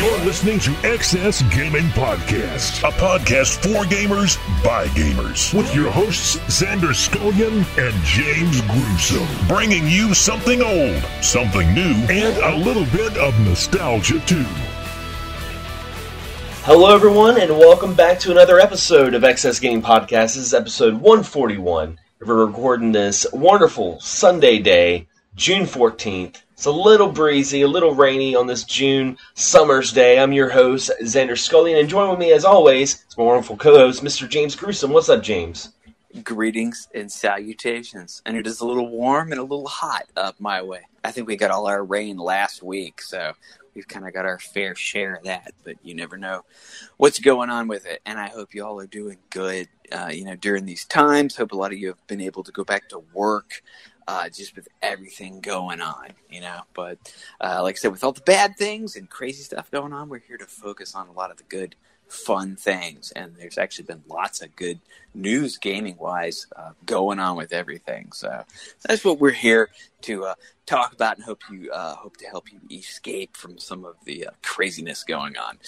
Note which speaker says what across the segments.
Speaker 1: You're listening to XS Gaming Podcast, a podcast for gamers by gamers, with your hosts Xander Scullion and James Gruesome, bringing you something old, something new, and a little bit of nostalgia too.
Speaker 2: Hello, everyone, and welcome back to another episode of XS Gaming Podcast. This is episode 141. We're recording this wonderful Sunday day, June 14th. It's a little breezy, a little rainy on this June summer's day. I'm your host, Xander Scullion, and join with me as always is my wonderful co-host, Mr. James Gruesome. What's up, James?
Speaker 3: Greetings and salutations. And it is a little warm and a little hot up my way. I think we got all our rain last week, so we've kind of got our fair share of that, but you never know what's going on with it. And I hope you all are doing good, uh, you know, during these times. Hope a lot of you have been able to go back to work uh, just with everything going on, you know. But uh, like I said, with all the bad things and crazy stuff going on, we're here to focus on a lot of the good, fun things. And there's actually been lots of good news, gaming wise, uh, going on with everything. So that's what we're here to uh, talk about, and hope you uh, hope to help you escape from some of the uh, craziness going on.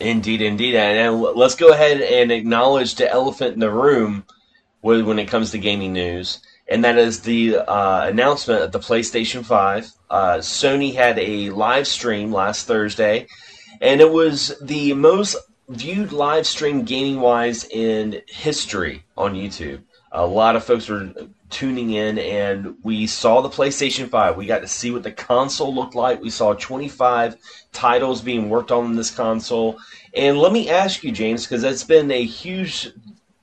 Speaker 2: Indeed, indeed, and let's go ahead and acknowledge the elephant in the room when it comes to gaming news and that is the uh, announcement of the PlayStation 5. Uh, Sony had a live stream last Thursday, and it was the most viewed live stream gaming wise in history on YouTube. A lot of folks were tuning in, and we saw the PlayStation 5. We got to see what the console looked like. We saw 25 titles being worked on in this console. And let me ask you, James, because it's been a huge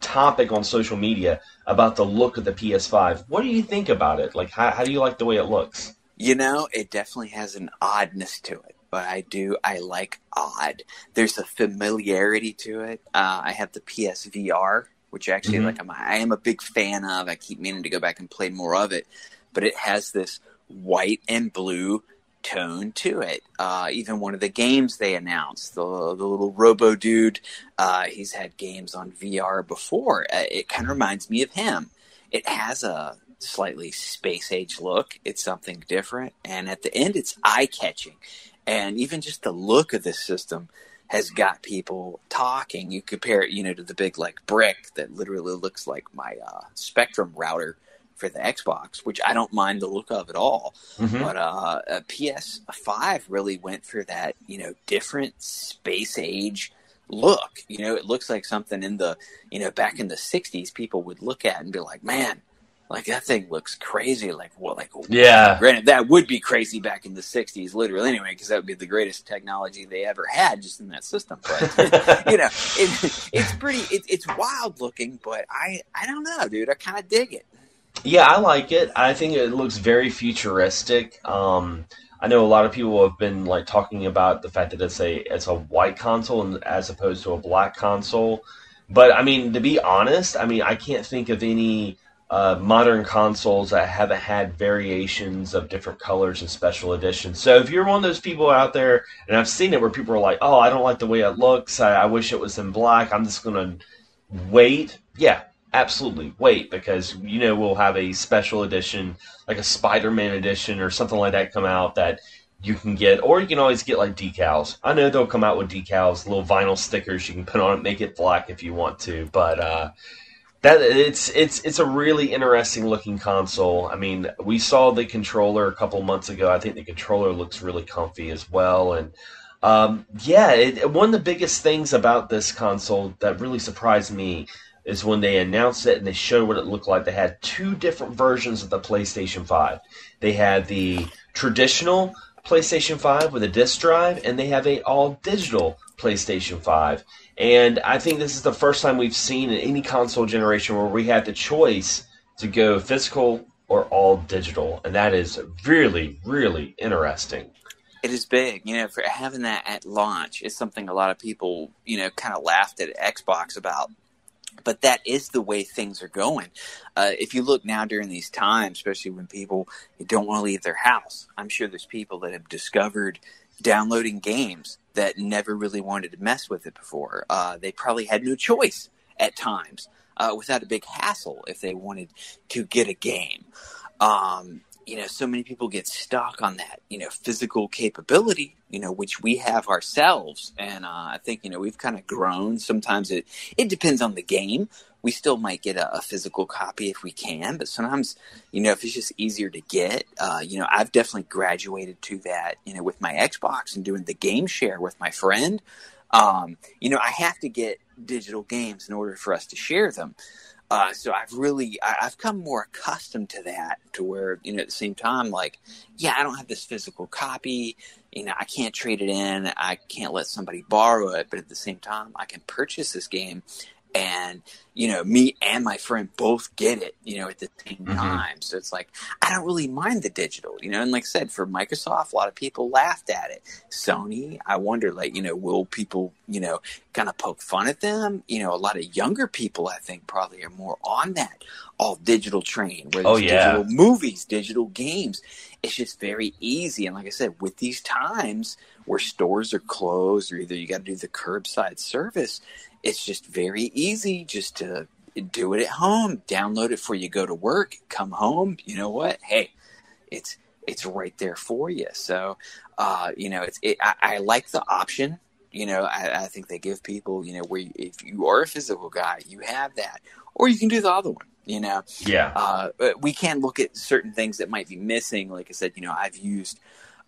Speaker 2: topic on social media about the look of the PS5. What do you think about it? Like, how, how do you like the way it looks?
Speaker 3: You know, it definitely has an oddness to it, but I do, I like odd. There's a familiarity to it. Uh, I have the PSVR, which actually, mm-hmm. like, I'm, I am a big fan of. I keep meaning to go back and play more of it, but it has this white and blue tone to it. Uh, even one of the games they announced, the, the little Robo Dude, uh, he's had games on VR before. Uh, it kind of reminds me of him. It has a slightly space age look. It's something different, and at the end, it's eye catching. And even just the look of this system has got people talking. You compare it, you know, to the big like brick that literally looks like my uh, Spectrum router for the Xbox, which I don't mind the look of at all. Mm-hmm. But uh, PS5 really went for that, you know, different space age look. You know, it looks like something in the, you know, back in the '60s, people would look at and be like, "Man, like that thing looks crazy." Like, well, like,
Speaker 2: yeah.
Speaker 3: Granted, that would be crazy back in the '60s, literally, anyway, because that would be the greatest technology they ever had just in that system. But you know, it, it's pretty, it, it's wild looking, but I, I don't know, dude. I kind of dig it.
Speaker 2: Yeah, I like it. I think it looks very futuristic. Um, I know a lot of people have been like talking about the fact that it's a it's a white console as opposed to a black console. But I mean, to be honest, I mean I can't think of any uh, modern consoles that haven't had variations of different colors and special editions. So if you're one of those people out there, and I've seen it where people are like, "Oh, I don't like the way it looks. I, I wish it was in black. I'm just gonna wait." Yeah, absolutely wait because you know we'll have a special edition like a spider-man edition or something like that come out that you can get or you can always get like decals. I know they'll come out with decals little vinyl stickers you can put on it make it black if you want to but uh that it's it's it's a really interesting looking console. I mean we saw the controller a couple months ago. I think the controller looks really comfy as well and um, yeah, it, one of the biggest things about this console that really surprised me is when they announced it and they showed what it looked like. They had two different versions of the PlayStation 5. They had the traditional PlayStation 5 with a disc drive, and they have a all digital PlayStation 5. And I think this is the first time we've seen in any console generation where we had the choice to go physical or all digital, and that is really, really interesting.
Speaker 3: It is big, you know, for having that at launch is something a lot of people, you know, kind of laughed at Xbox about but that is the way things are going. Uh, if you look now during these times, especially when people don't want to leave their house, I'm sure there's people that have discovered downloading games that never really wanted to mess with it before. Uh, they probably had no choice at times uh, without a big hassle if they wanted to get a game. Um, you know, so many people get stuck on that, you know, physical capability, you know, which we have ourselves. And uh, I think, you know, we've kind of grown. Sometimes it, it depends on the game. We still might get a, a physical copy if we can, but sometimes, you know, if it's just easier to get, uh, you know, I've definitely graduated to that, you know, with my Xbox and doing the game share with my friend. Um, you know, I have to get digital games in order for us to share them. Uh, so I've really I, have come more accustomed to that to where you know at the same time like yeah I don't have this physical copy you know I can't trade it in I can't let somebody borrow it but at the same time I can purchase this game and you know me and my friend both get it you know at the same mm-hmm. time so it's like i don't really mind the digital you know and like i said for microsoft a lot of people laughed at it sony i wonder like you know will people you know kind of poke fun at them you know a lot of younger people i think probably are more on that all digital train where oh, yeah. digital movies digital games it's just very easy and like i said with these times where stores are closed or either you got to do the curbside service it's just very easy just to do it at home, download it before you go to work, come home. You know what? Hey, it's it's right there for you. So, uh, you know, it's it, I, I, like the option. You know, I, I, think they give people, you know, where you, if you are a physical guy, you have that, or you can do the other one. You know,
Speaker 2: yeah.
Speaker 3: Uh, we can look at certain things that might be missing. Like I said, you know, I've used,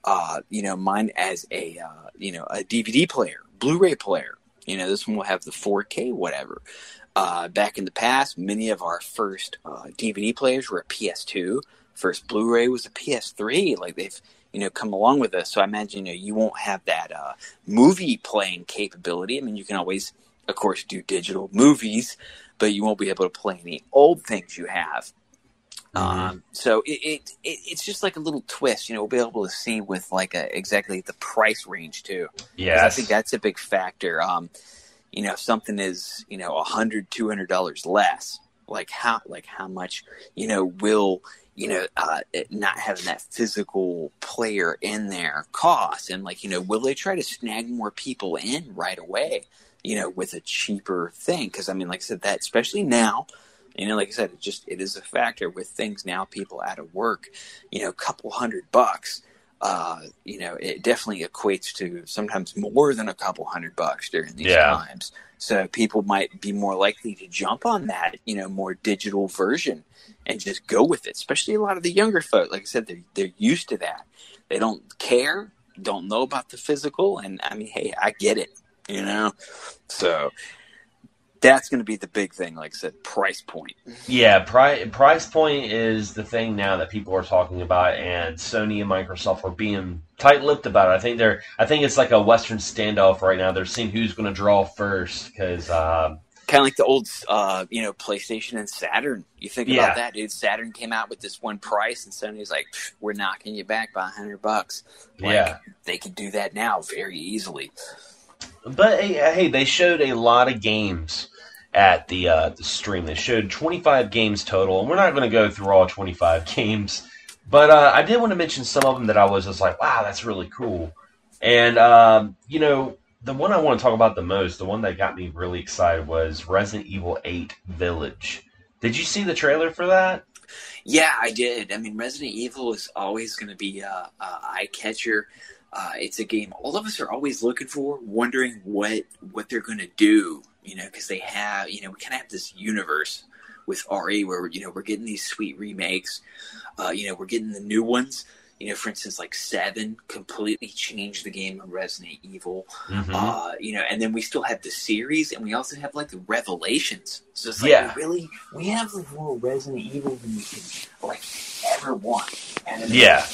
Speaker 3: uh, you know, mine as a, uh, you know, a DVD player, Blu-ray player. You know, this one will have the 4K, whatever. Uh, back in the past, many of our first uh, DVD players were a PS2. First Blu-ray was a PS3. Like they've you know come along with us. So I imagine you know you won't have that uh, movie playing capability. I mean, you can always, of course, do digital movies, but you won't be able to play any old things you have. Mm-hmm. Um, so it, it, it, it's just like a little twist, you know. We'll be able to see with like a, exactly the price range too.
Speaker 2: Yeah,
Speaker 3: I think that's a big factor. Um, you know, if something is you know a hundred, two hundred dollars less, like how like how much you know will you know uh, not having that physical player in there cost, and like you know, will they try to snag more people in right away? You know, with a cheaper thing, because I mean, like I said, that especially now you know, like I said, it just it is a factor with things now. People out of work, you know, a couple hundred bucks. Uh, you know, it definitely equates to sometimes more than a couple hundred bucks during these yeah. times. So people might be more likely to jump on that, you know, more digital version and just go with it. Especially a lot of the younger folk. Like I said, they're they're used to that. They don't care, don't know about the physical, and I mean, hey, I get it, you know. So that's going to be the big thing. Like I said, price point.
Speaker 2: Yeah, price price point is the thing now that people are talking about, and Sony and Microsoft are being tight-lipped about it. I think they're. I think it's like a Western standoff right now. They're seeing who's going to draw first because. Uh,
Speaker 3: kind of like the old, uh, you know, PlayStation and Saturn. You think yeah. about that, dude. Saturn came out with this one price, and Sony's like, "We're knocking you back by a hundred bucks." Like,
Speaker 2: yeah,
Speaker 3: they could do that now very easily.
Speaker 2: But hey, hey, they showed a lot of games at the uh, the stream. They showed 25 games total, and we're not going to go through all 25 games, but uh, I did want to mention some of them that I was just like, wow, that's really cool. And um, you know, the one I want to talk about the most, the one that got me really excited, was Resident Evil 8 Village. Did you see the trailer for that?
Speaker 3: Yeah, I did. I mean, Resident Evil is always going to be a, a eye catcher. Uh, it's a game all of us are always looking for, wondering what what they're going to do. You know, because they have you know we kind of have this universe with RE where you know we're getting these sweet remakes. Uh, you know, we're getting the new ones. You know, for instance, like Seven completely changed the game of Resident Evil. Mm-hmm. Uh, you know, and then we still have the series, and we also have like the Revelations. So it's like yeah. really we have like more Resident Evil than we can like ever want. And
Speaker 2: yeah,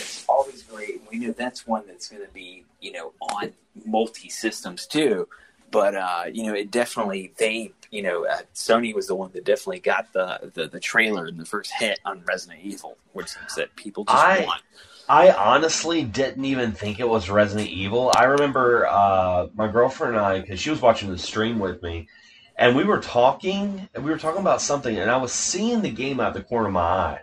Speaker 3: great. We know that's one that's going to be you know on multi systems too. But uh, you know, it definitely they you know, uh, Sony was the one that definitely got the, the, the trailer and the first hit on Resident Evil, which is that people just I, want.
Speaker 2: I honestly didn't even think it was Resident Evil. I remember uh, my girlfriend and I, because she was watching the stream with me, and we were talking, and we were talking about something, and I was seeing the game out the corner of my eye.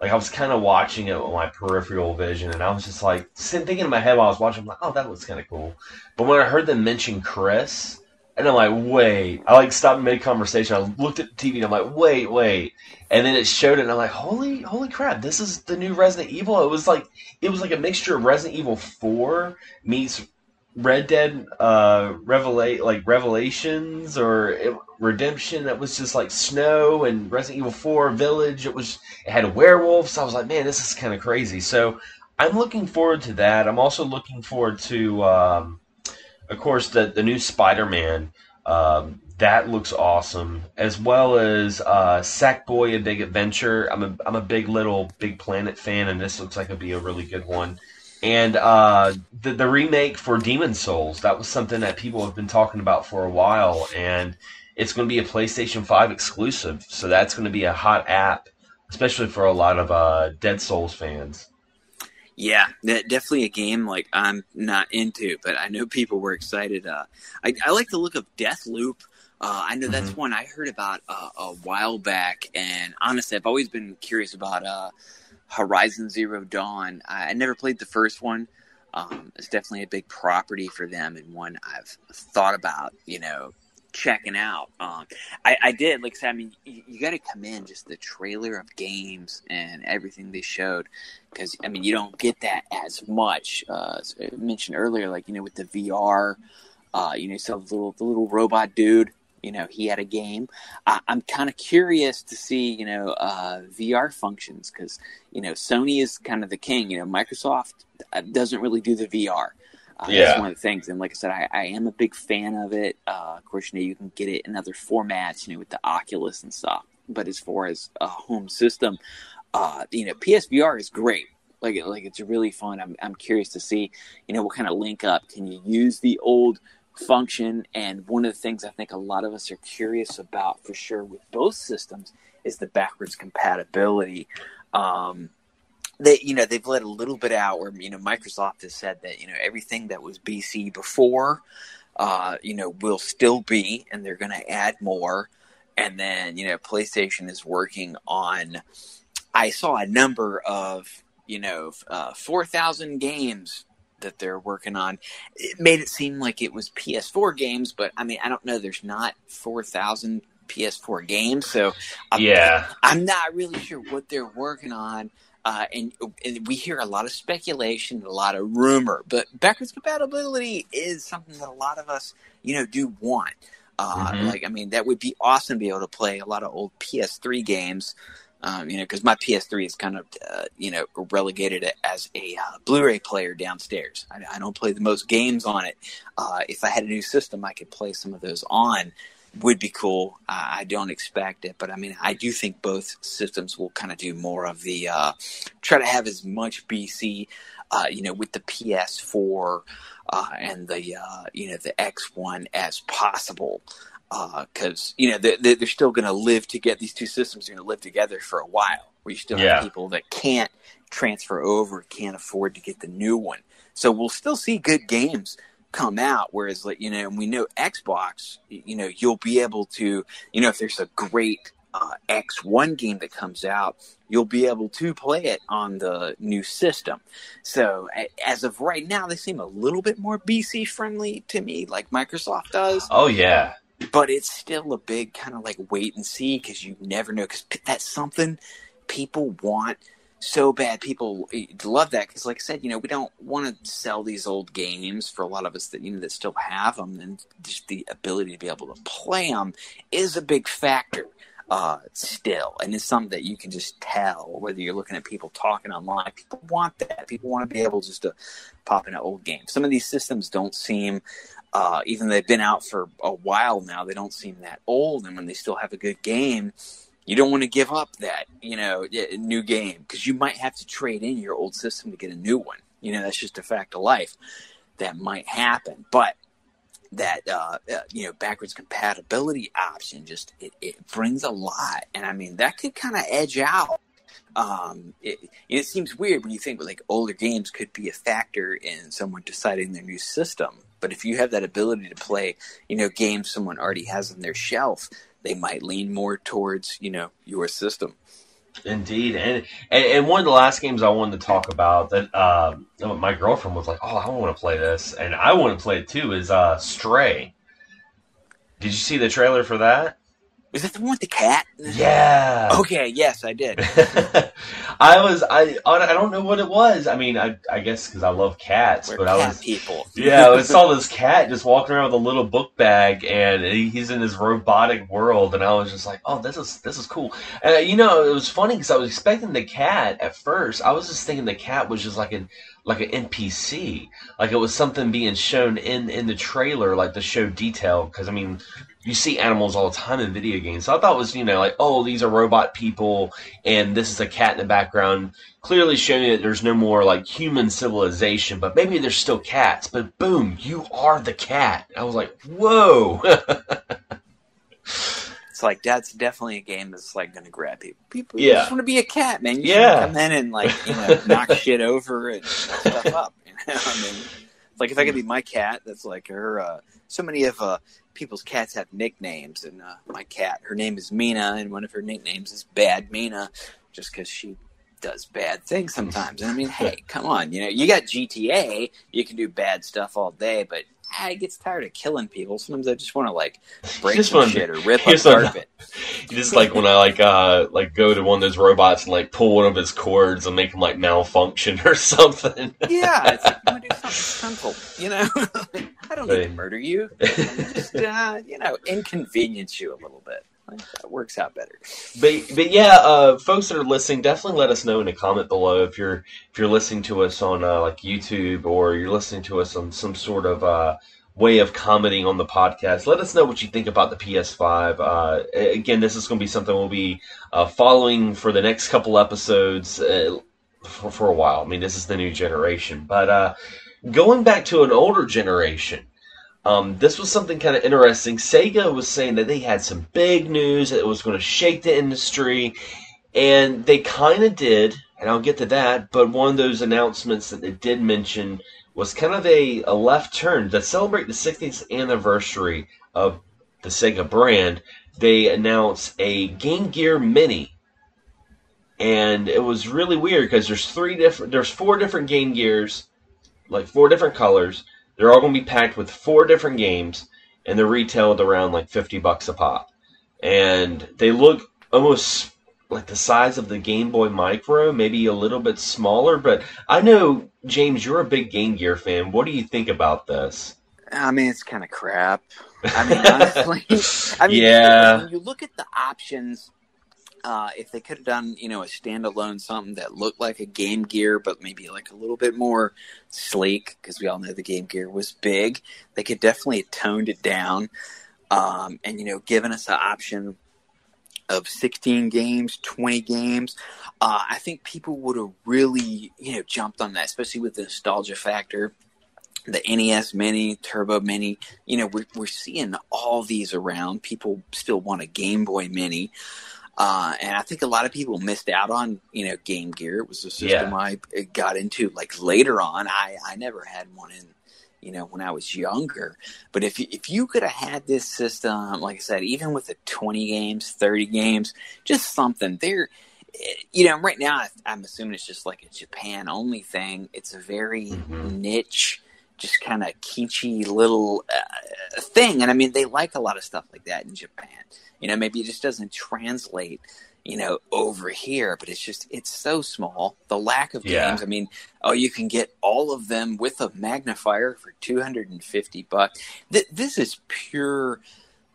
Speaker 2: Like I was kind of watching it with my peripheral vision, and I was just like thinking in my head while I was watching, I'm like, oh, that looks kind of cool. But when I heard them mention Chris, And I'm like, wait. I like stopped mid conversation. I looked at the TV and I'm like, wait, wait. And then it showed it and I'm like, holy, holy crap! This is the new Resident Evil. It was like, it was like a mixture of Resident Evil Four meets Red Dead uh, Revelate like Revelations or Redemption that was just like snow and Resident Evil Four Village. It was it had werewolves. I was like, man, this is kind of crazy. So I'm looking forward to that. I'm also looking forward to, um, of course, the the new Spider Man. Um, that looks awesome, as well as uh, Sackboy: A Big Adventure. I'm a I'm a big LittleBigPlanet fan, and this looks like it'd be a really good one and uh, the the remake for Demon Souls that was something that people have been talking about for a while, and it's going to be a PlayStation Five exclusive. So that's going to be a hot app, especially for a lot of uh, Dead Souls fans.
Speaker 3: Yeah, definitely a game like I'm not into, but I know people were excited. Uh, I, I like the look of Deathloop. Uh, I know that's mm-hmm. one I heard about uh, a while back, and honestly, I've always been curious about uh, Horizon Zero Dawn. I, I never played the first one. Um, it's definitely a big property for them and one I've thought about, you know, checking out. Um, I, I, did, like I said, I mean, you, you got to come in just the trailer of games and everything they showed, because I mean, you don't get that as much. Uh, as I mentioned earlier, like you know, with the VR, uh, you know, so the little the little robot dude you know he had a game I, am kind of curious to see you know uh, vr functions because you know sony is kind of the king you know microsoft uh, doesn't really do the vr uh, yeah. That's one of the things. And like I said, I, I am a big fan of it. Uh, of course, you know, you can get it in other formats, you know, with the Oculus and stuff. But as far as a home system, uh, you know, PSVR is great. Like, like it's really fun. I'm, I'm curious to see, you know, what kind of link up. Can you use the old function. And one of the things I think a lot of us are curious about for sure with both systems is the backwards compatibility. Um, they, you know, they've let a little bit out where, you know, Microsoft has said that, you know, everything that was BC before, uh, you know, will still be, and they're going to add more. And then, you know, PlayStation is working on, I saw a number of, you know, uh, 4,000 games that they're working on. It made it seem like it was PS4 games, but I mean, I don't know. There's not 4,000 PS4 games, so
Speaker 2: I'm, yeah,
Speaker 3: I'm not really sure what they're working on. Uh, and, and, we hear a lot of speculation, a lot of rumor, but backwards compatibility is something that a lot of us, you know, do want. Uh, mm-hmm. Like, I mean, that would be awesome to be able to play a lot of old PS3 games um, you know, because my PS3 is kind of, uh, you know, relegated as a uh, Blu-ray player downstairs. I, I, don't play the most games on it. Uh, if I had a new system, I could play some of those on. Would be cool. I don't expect it, but I mean, I do think both systems will kind of do more of the uh, try to have as much BC, uh, you know, with the PS4 uh, and the you know the X1 as possible because uh, you know they, are still going to live to get these two systems are going to live together for a while. Where you still yeah. have people that can't transfer over, can't afford to get the new one. So we'll still see good games come out. Whereas, like you know, we know Xbox, you know, you'll be able to, you know, if there's a great uh, X1 game that comes out, you'll be able to play it on the new system. So, as of right now, they seem a little bit more BC friendly to me, like Microsoft does.
Speaker 2: Oh, yeah
Speaker 3: but it's still a big kind of like wait and see because you never know because that's something people want so bad. People eh, love that because like i said you know we don't want to sell these old games for a lot of us that you know that still have them and just the ability to be able to play them is a big factor uh, still and it's something that you can just tell whether you're looking at people talking online people want that people want to be able just to pop in an old game some of these systems don't seem uh, even they've been out for a while now, they don't seem that old. And when they still have a good game, you don't want to give up that you know new game because you might have to trade in your old system to get a new one. You know that's just a fact of life. That might happen, but that uh, uh, you know backwards compatibility option just it, it brings a lot, and I mean that could kind of edge out um, it, it, seems weird when you think like older games could be a factor in someone deciding their new system. But if you have that ability to play, you know, games someone already has on their shelf, they might lean more towards, you know, your system.
Speaker 2: Indeed, and, and, and one of the last games I wanted to talk about that uh, my girlfriend was like, "Oh, I want to play this," and I want to play it too. Is uh, Stray. Did you see the trailer for that?
Speaker 3: Was that the one with the cat?
Speaker 2: Yeah.
Speaker 3: Okay, yes, I did.
Speaker 2: I was I I don't know what it was. I mean, I I guess because I love cats,
Speaker 3: We're
Speaker 2: but
Speaker 3: cat
Speaker 2: I was
Speaker 3: people.
Speaker 2: yeah, I saw this cat just walking around with a little book bag, and he- he's in his robotic world, and I was just like, oh, this is this is cool. And you know, it was funny because I was expecting the cat at first. I was just thinking the cat was just like an like an NPC, like it was something being shown in in the trailer, like to show detail. Because I mean. You see animals all the time in video games. So I thought it was, you know, like, oh, these are robot people, and this is a cat in the background, clearly showing that there's no more like human civilization, but maybe there's still cats. But boom, you are the cat. I was like, whoa.
Speaker 3: It's like that's definitely a game that's like going to grab people. People
Speaker 2: Yeah.
Speaker 3: just want to be a cat, man. You
Speaker 2: yeah.
Speaker 3: come in and like you know knock shit over and stuff up. You know? I mean, like if I could be my cat, that's like her. Uh, so many of uh, people's cats have nicknames, and uh, my cat, her name is Mina, and one of her nicknames is Bad Mina, just because she does bad things sometimes. And I mean, hey, come on, you know, you got GTA, you can do bad stuff all day, but. I gets tired of killing people. Sometimes I just want to like break
Speaker 2: just
Speaker 3: some
Speaker 2: wanna-
Speaker 3: shit or rip a carpet.
Speaker 2: just like when I like uh like go to one of those robots and like pull one of his cords and make him like malfunction or something.
Speaker 3: Yeah, it's like, want to do something simple, you know? I don't need to murder you. Just, uh, you know, inconvenience you a little bit. That works out better.
Speaker 2: But but yeah, uh, folks that are listening, definitely let us know in a comment below if you're if you're listening to us on uh, like YouTube or you're listening to us on some sort of uh, way of commenting on the podcast. Let us know what you think about the PS5. Uh, again, this is going to be something we'll be uh, following for the next couple episodes uh, for, for a while. I mean, this is the new generation, but going back to an older generation. Um, this was something kind of interesting. Sega was saying that they had some big news that was going to shake the industry, and they kind of did, and I'll get to that. But one of those announcements that they did mention was kind of a, a left turn to celebrate the 60th anniversary of the Sega brand. They announced a Game Gear Mini, and it was really weird because there's three different, there's four different Game Gears, like four different colors. They're all going to be packed with four different games, and they're retailed around like fifty bucks a pop. And they look almost like the size of the Game Boy Micro, maybe a little bit smaller. But I know James, you're a big Game Gear fan. What do you think about this?
Speaker 3: I mean, it's kind of crap. I mean, honestly, I mean,
Speaker 2: Yeah.
Speaker 3: when you look at the options, uh, if they could have done, you know, a standalone something that looked like a Game Gear, but maybe like a little bit more sleek, because we all know the Game Gear was big, they could definitely have toned it down, um, and you know, given us the option of 16 games, 20 games. Uh, I think people would have really, you know, jumped on that, especially with the nostalgia factor the NES Mini, Turbo Mini. You know, we're, we're seeing all these around. People still want a Game Boy Mini. Uh, and I think a lot of people missed out on, you know, Game Gear. It was a system
Speaker 2: Yeah.
Speaker 3: I got into like later on. I, I never had one in, you know, when I was younger. But if you, if you could have had this system, like I said, even with the 20 games, 30 games, just something there, eh, you know, right now I- I'm assuming it's just like a Japan only thing. It's a very
Speaker 2: Mhm.
Speaker 3: niche, just kind of kitschy little uh, thing. And I mean, they like a lot of stuff like that in Japan. You know, maybe it just doesn't translate, you know, over here, but it's just, it's so small. The lack of
Speaker 2: Yeah.
Speaker 3: games. I mean, oh, you can get all of them with a magnifier for 250 bucks. Th- this is pure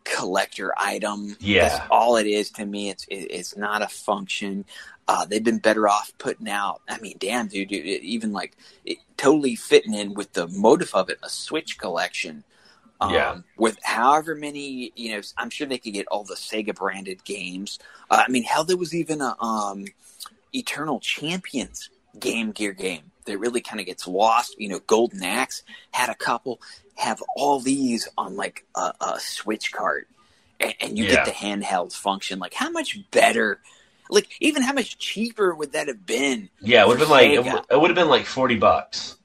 Speaker 3: collector item.
Speaker 2: Yeah.
Speaker 3: That's all it is to me. It's, it, it's not a function. Uh, they've been better off putting out. I mean, damn, dude, dude it, even like it, totally fitting in with the motive of it, a Switch collection. Um,
Speaker 2: Yeah.
Speaker 3: With however many, you know, I'm sure they could get all the Sega branded games. Uh, I mean, hell, there was even a um, Eternal Champions Game Gear game that really kind of gets lost. You know, Golden Axe had a couple. Have all these on like a, a Switch cart, and, and you
Speaker 2: Yeah.
Speaker 3: get the handheld function. Like, how much better? Like, even how much cheaper would that have been?
Speaker 2: Yeah, it would have been like it,
Speaker 3: Sega.
Speaker 2: w- it would have been like forty bucks.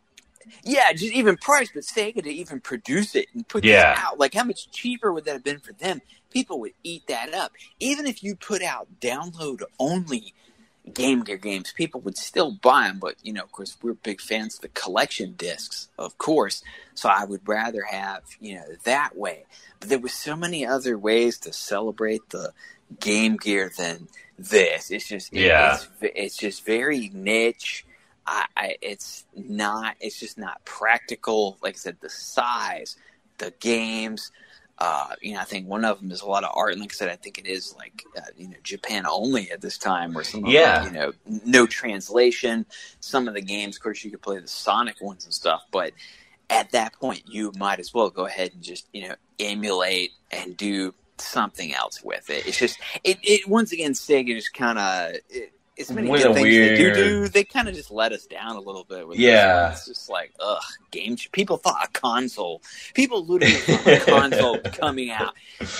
Speaker 3: Yeah, just even price, but Sega to even produce it and put
Speaker 2: Yeah.
Speaker 3: this out, like how much cheaper would that have been for them? People would eat that up. Even if you put out download only, Game Gear games, people would still buy them, but you know, of course, we're big fans of the collection discs, of course. So I would rather have you know that way. But there were so many other ways to celebrate the Game Gear than this. It's just
Speaker 2: Yeah.
Speaker 3: it's, it's just very niche. I, I it's not it's just not practical. Like I said, the size, the games. Uh, you know, I think one of them is a lot of art, and like I said, I think it is like uh, you know Japan only at this time, where some of
Speaker 2: Yeah.
Speaker 3: them, you know, no translation. Some of the games, of course, you could play the Sonic ones and stuff, but at that point, you might as well go ahead and just you know emulate and do something else with it. It's just it, it once again Sega just kind of as many good things they do do, they kind of just let us down a little bit. With
Speaker 2: Yeah.
Speaker 3: it's just like ugh, game. People thought a console. People literally thought a console coming out,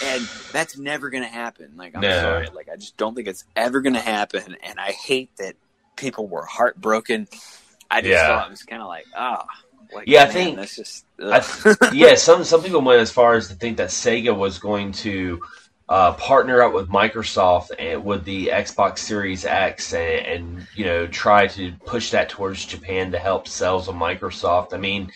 Speaker 3: and that's never to happen. Like I'm
Speaker 2: No.
Speaker 3: sorry, like I just don't think it's ever to happen, and I hate that people were heartbroken. I just
Speaker 2: Yeah.
Speaker 3: thought it was kind of like ah. Like,
Speaker 2: Yeah, I think-
Speaker 3: that's just.
Speaker 2: I yeah, some some people went as far as to think that Sega was going to uh, partner up with Microsoft and with the Xbox Series X and, and you know try to push that towards Japan to help sales of Microsoft. I mean,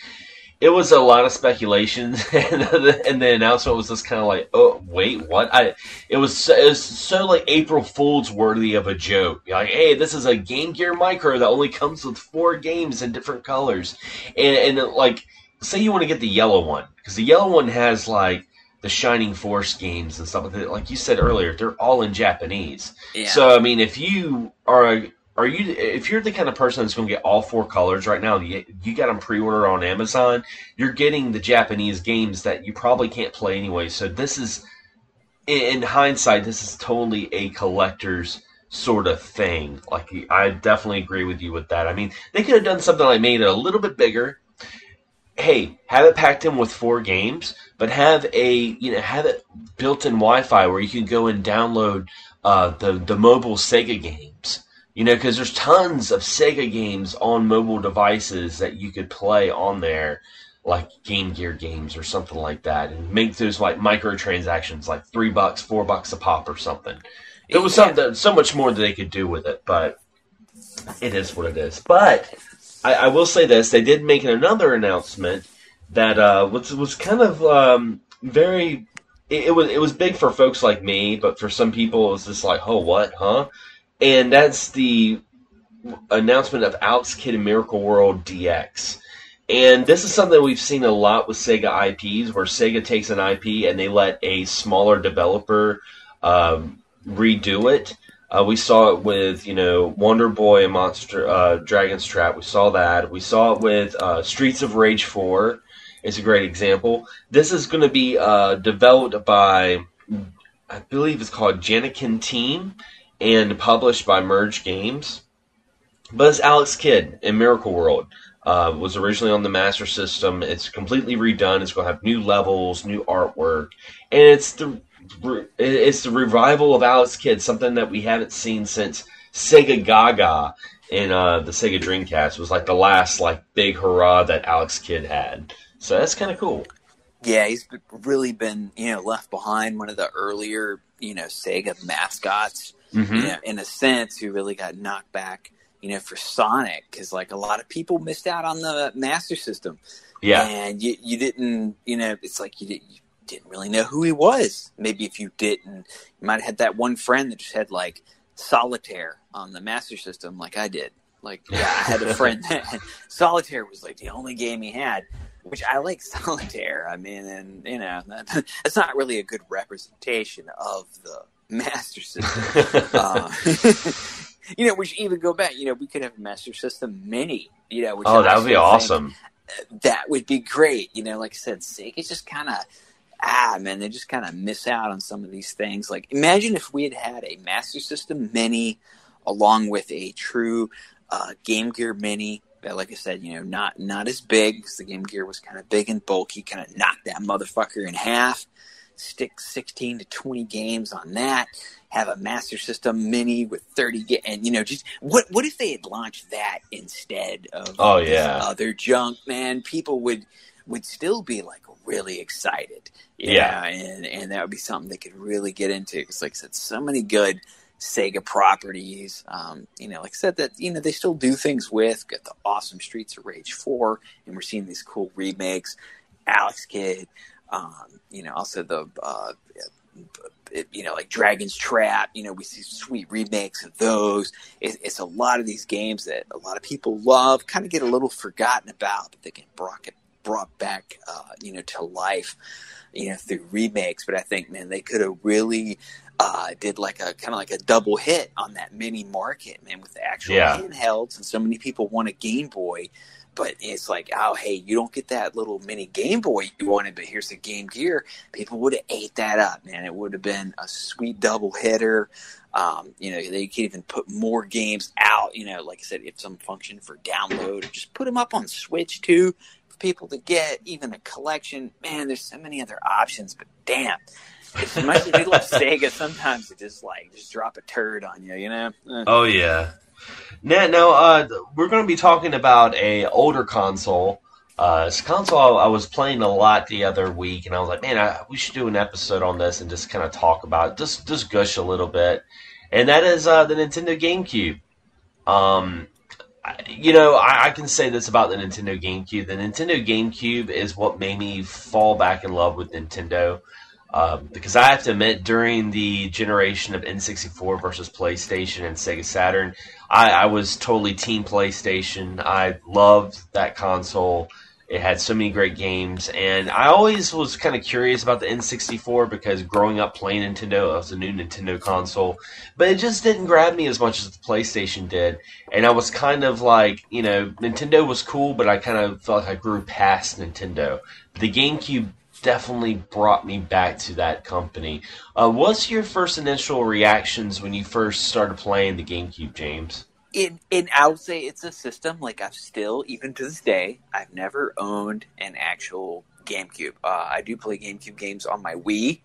Speaker 2: it was a lot of speculation, and the, and the announcement was just kind of like, oh wait, what? I it was so, it was so like April Fool's worthy of a joke. Like, hey, this is a Game Gear Micro that only comes with four games in different colors, and and like say you want to get the yellow one because the yellow one has like the Shining Force games and stuff like that. Like you said earlier, they're all in Japanese.
Speaker 3: yeah.
Speaker 2: So I mean, if you are a are you if you're the kind of person that's going to get all four colors right now, you, you got them pre-order on Amazon, you're getting the Japanese games that you probably can't play anyway. So this is in in hindsight, this is totally a collector's sort of thing. Like I definitely agree with you with that. I mean, they could have done something like made it a little bit bigger. Hey, have it packed in with four games, but have a you know have it built-in Wi-Fi where you can go and download uh, the the mobile Sega games. You know, because there's tons of Sega games on mobile devices that you could play on there, like Game Gear games or something like that, and make those like microtransactions, like three bucks, four bucks a pop or something. There was
Speaker 3: Yeah.
Speaker 2: something, so much more that they could do with it, but it is what it is. But I, I will say this: they did make another announcement that uh, was was kind of um, very. It, it was it was big for folks like me, but for some people it was just like, oh, what, huh? And that's the announcement of Alex Kidd in Miracle World DX. And this is something we've seen a lot with Sega IPs, where Sega takes an IP and they let a smaller developer um, redo it. Uh, we saw it with you know Wonder Boy and Monster uh, Dragon's Trap. We saw that. We saw it with uh, Streets of Rage Four. It's a great example. This is going to be uh, developed by, I believe it's called Jankenteam, and published by Merge Games. But it's Alex Kidd in Miracle World. Uh, was originally on the Master System. It's completely redone. It's going to have new levels, new artwork, and it's the it's the revival of Alex Kidd, something that we haven't seen since Segagaga in uh, the Sega Dreamcast. Was like the last like big hurrah that Alex Kidd had. So that's kind of cool.
Speaker 3: Yeah, he's really been, you know, left behind one of the earlier, you know, Sega mascots.
Speaker 2: Mm-hmm.
Speaker 3: You know, in a sense, who really got knocked back, you know, for Sonic, because like a lot of people missed out on the Master System,
Speaker 2: Yeah,
Speaker 3: and you you didn't, you know, it's like you didn't you didn't really know who he was. Maybe if you didn't, you might have had that one friend that just had like Solitaire on the Master System, like I did. Like, yeah, I had a friend that Solitaire was like the only game he had, which I like Solitaire. I mean, and you know, that, that's not really a good representation of the Master System. uh, you know, we should even go back. You know, we could have a Master System Mini. You know, which
Speaker 2: oh, that would be awesome.
Speaker 3: that would be great. You know, like I said, Sega just kind of ah man, they just kind of miss out on some of these things. Like imagine if we had had a Master System Mini along with a true uh, Game Gear Mini. That, like I said, you know, not not as big because the Game Gear was kind of big and bulky. Kind of knocked that motherfucker in half. Stick sixteen to twenty games on that. Have a Master System Mini with thirty, ga- and you know, just what what if they had launched that instead of
Speaker 2: Oh, yeah.
Speaker 3: other junk? Man, people would would still be like really excited.
Speaker 2: Yeah.
Speaker 3: and and that would be something they could really get into. Because, like I said, so many good Sega properties. Um, you know, like I said, that you know they still do things with. Got the awesome Streets of Rage four, and we're seeing these cool remakes. Alex Kidd, um, you know, also the uh, you know, like Dragon's Trap. You know, we see sweet remakes of those. It's, it's, a lot of these games that a lot of people love, kind of get a little forgotten about, but they get brought brought back, uh, you know, to life, you know, through remakes. But I think, man, they could have really uh, did like a kind of like a double hit on that mini market, man, with the actual yeah. handhelds, and so many people want a Game Boy. But it's like, oh, hey, you don't get that little mini Game Boy you wanted, but here's the Game Gear. People would have ate that up, man. It would have been a sweet double hitter. Um, you know, they could even put more games out. You know, like I said, if some function for download, just put them up on Switch too for people to get. Even a collection, man. There's so many other options, but damn, as much as we love Sega, sometimes it just like just drop a turd on you. You know?
Speaker 2: Oh yeah. Now, now uh, we're going to be talking about a older console. Uh, console I, I, was playing a lot the other week, and I was like, man, I, we should do an episode on this and just kind of talk about it, just just gush a little bit. And that is uh, the Nintendo GameCube. Um, you know, I, I, can say this about the Nintendo GameCube. The Nintendo GameCube is what made me fall back in love with Nintendo. Um, because I have to admit, during the generation of N64 versus PlayStation and Sega Saturn, I, I was totally Team PlayStation. I loved that console. It had so many great games, and I always was kind of curious about the N64 because growing up playing Nintendo, it was a new Nintendo console, but it just didn't grab me as much as the PlayStation did. And I was kind of like, you know, Nintendo was cool, but I kind of felt like I grew past Nintendo. The GameCube definitely brought me back to that company. Uh, what's your first initial reactions when you first started playing the GameCube, James?
Speaker 3: In I would say it's a system like I've still even to this day I've never owned an actual GameCube. Uh, I do play GameCube games on my Wii,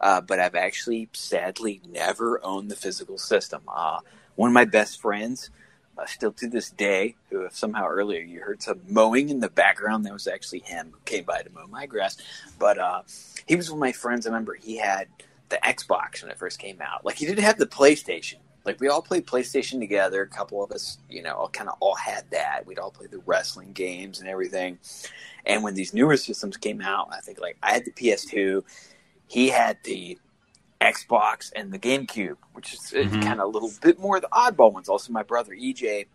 Speaker 3: uh, but I've actually sadly never owned the physical system. Uh, one of my best friends uh, still to this day, who if somehow earlier you heard some mowing in the background, that was actually him who came by to mow my grass. But uh, he was one of my friends. I remember he had the Xbox when it first came out. Like he didn't have the PlayStation. Like we all played PlayStation together. A couple of us, you know, kind of all had that. We'd all play the wrestling games and everything. And when these newer systems came out, I think like I had the PS2. He had the Xbox and the GameCube, which is mm-hmm. kind of a little bit more the oddball ones. Also, my brother EJ,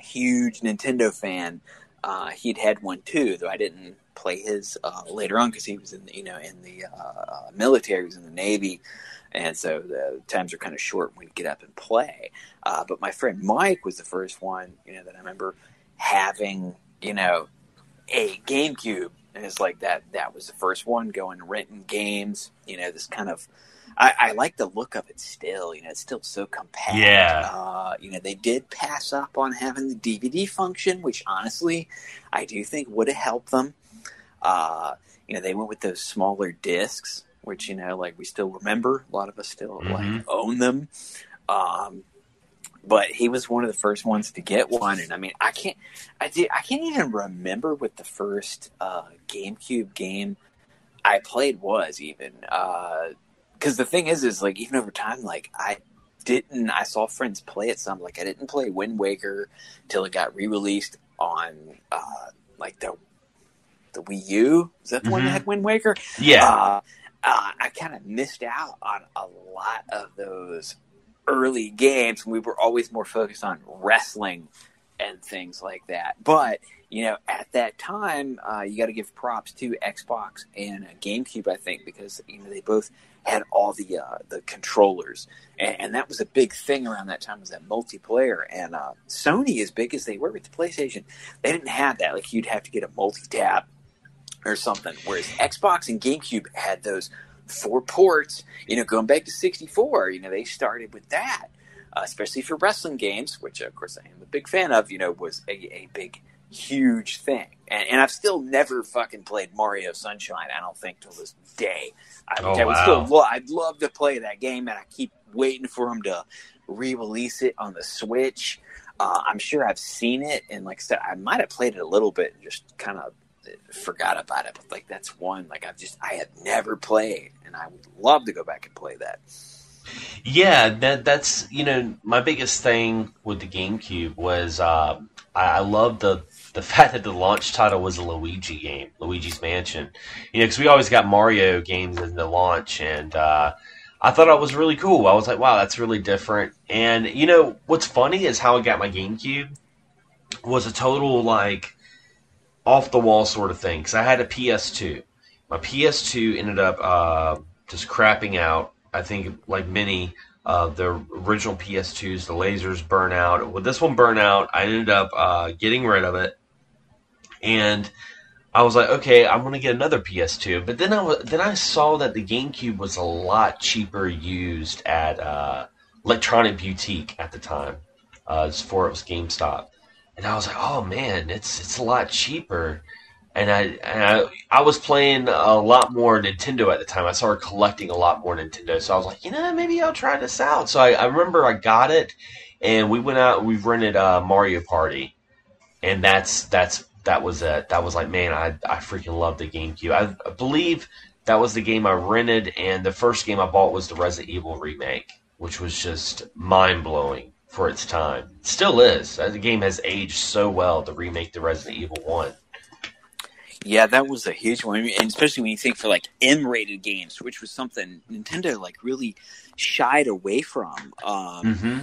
Speaker 3: huge Nintendo fan. Uh, he'd had one too, though I didn't play his uh, later on because he was in the, you know in the uh, military, he was in the Navy, and so the times are kind of short when we'd get up and play. Uh, but my friend Mike was the first one, you know, that I remember having, you know, a GameCube, and it's like that. That was the first one going renting games, you know, this kind of I, I, like the look of it still. You know, it's still so compact.
Speaker 2: Yeah.
Speaker 3: Uh, you know, they did pass up on having the DVD function, which honestly, I do think would have helped them. Uh, you know, they went with those smaller discs, which you know, like we still remember. A lot of us still mm-hmm. like own them. Um, but he was one of the first ones to get one, and I mean, I can't, I did, I can't even remember what the first uh, GameCube game I played was even. Uh, because the thing is, is like even over time, like I didn't. I saw friends play it some. Like I didn't play Wind Waker till it got re-released on uh, like the the Wii U. Is that the mm-hmm. one that mm-hmm. had Wind Waker?
Speaker 2: Yeah.
Speaker 3: Uh, uh, I kind of missed out on a lot of those early games. We were always more focused on wrestling and things like that. But you know, at that time, uh, you got to give props to Xbox and GameCube, I think, because you know they both had all the uh, the controllers, and, and, that was a big thing around that time was that multiplayer. And uh, Sony, as big as they were with the PlayStation, they didn't have that. Like you'd have to get a multi tap or something. Whereas Xbox and GameCube had those four ports. You know, going back to sixty four, you know, they started with that, uh, especially for wrestling games, which of course I am a big fan of. You know, was a, a big huge thing. And, and, I've still never fucking played Mario Sunshine. I don't think till this day. I, oh, I would wow. still lo- I'd love to play that game, and I keep waiting for them to re-release it on the Switch. Uh, I'm sure I've seen it, and like I said, I might have played it a little bit and just kind of forgot about it. But like that's one like I've just I have never played, and I would love to go back and play that.
Speaker 2: Yeah, that that's you know my biggest thing with the GameCube was uh, I, I love the the fact that the launch title was a Luigi game, Luigi's Mansion. You know, because we always got Mario games in the launch, and uh, I thought it was really cool. I was like, wow, that's really different. And you know, what's funny is how I got my GameCube was a total like off the wall sort of thing. Because I had a PS2. My PS2 ended up uh, just crapping out. I think like many uh, the original PS2s, the lasers burn out. With this one burn out, I ended up uh, getting rid of it, and I was like, okay, I'm gonna get another PS2. But then I then I saw that the GameCube was a lot cheaper used at uh, Electronic Boutique at the time, uh, before it was GameStop, and I was like, oh man, it's it's a lot cheaper. And I, and I I was playing a lot more Nintendo at the time. I started collecting a lot more Nintendo, so I was like, you know, maybe I'll try this out. So I, I remember I got it, and we went out. We rented uh, Mario Party, and that's that's that was it. That was like, man, I I freaking love the GameCube. I, I believe that was the game I rented, and the first game I bought was the Resident Evil remake, which was just mind blowing for its time. Still is. The game has aged so well to remake the Resident Evil one.
Speaker 3: Yeah, that was a huge one, and especially when you think for like M-rated games, which was something Nintendo like really shied away from. Um,
Speaker 2: Mm-hmm.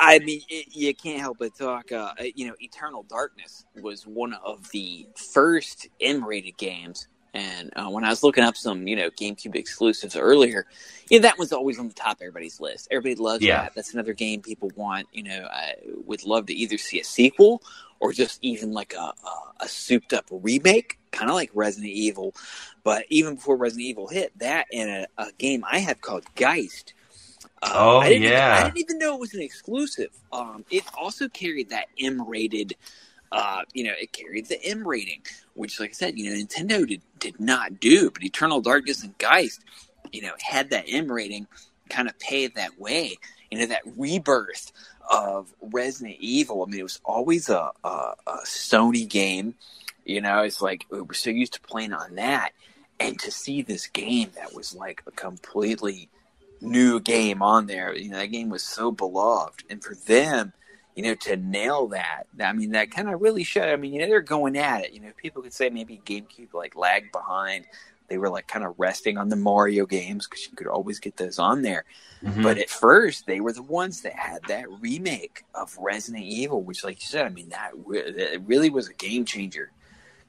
Speaker 3: I mean, it, you can't help but talk. Uh, you know, Eternal Darkness was one of the first M-rated games, and uh, when I was looking up some, you know, GameCube exclusives earlier, yeah, that was always on the top of everybody's list. Everybody loves
Speaker 2: Yeah.
Speaker 3: that. That's another game people want. You know, I would love to either see a sequel or just even like a a, a souped up remake, kind of like Resident Evil. But even before Resident Evil hit, that and a, a game I have called Geist. Uh,
Speaker 2: Oh,
Speaker 3: I didn't even-
Speaker 2: yeah.
Speaker 3: I didn't even know it was an exclusive. Um, it also carried that M-rated. Uh, you know, it carried the M rating, which, like I said, you know, Nintendo did did not do. But Eternal Darkness and Geist, you know, had that M rating, kind of paved that way. You know, that rebirth of Resident Evil. I mean, it was always a, a, a Sony game. You know, it's like we were so used to playing on that, and to see this game that was like a completely new game on there. You know, that game was so beloved, and for them, you know, to nail that, I mean, that kind of really showed. I mean, you know, they're going at it. You know, people could say maybe GameCube like lagged behind. They were like kind of resting on the Mario games because you could always get those on there.
Speaker 2: Mhm.
Speaker 3: But at first, they were the ones that had that remake of Resident Evil, which, like you said, I mean, that, re- that really was a game changer.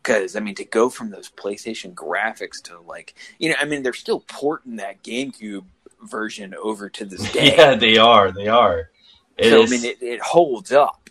Speaker 3: Because, I mean, to go from those PlayStation graphics to, like, you know, I mean, they're still porting that GameCube version over to this day.
Speaker 2: yeah, they are. They are. It
Speaker 3: so,
Speaker 2: is-
Speaker 3: I mean, it, it holds up.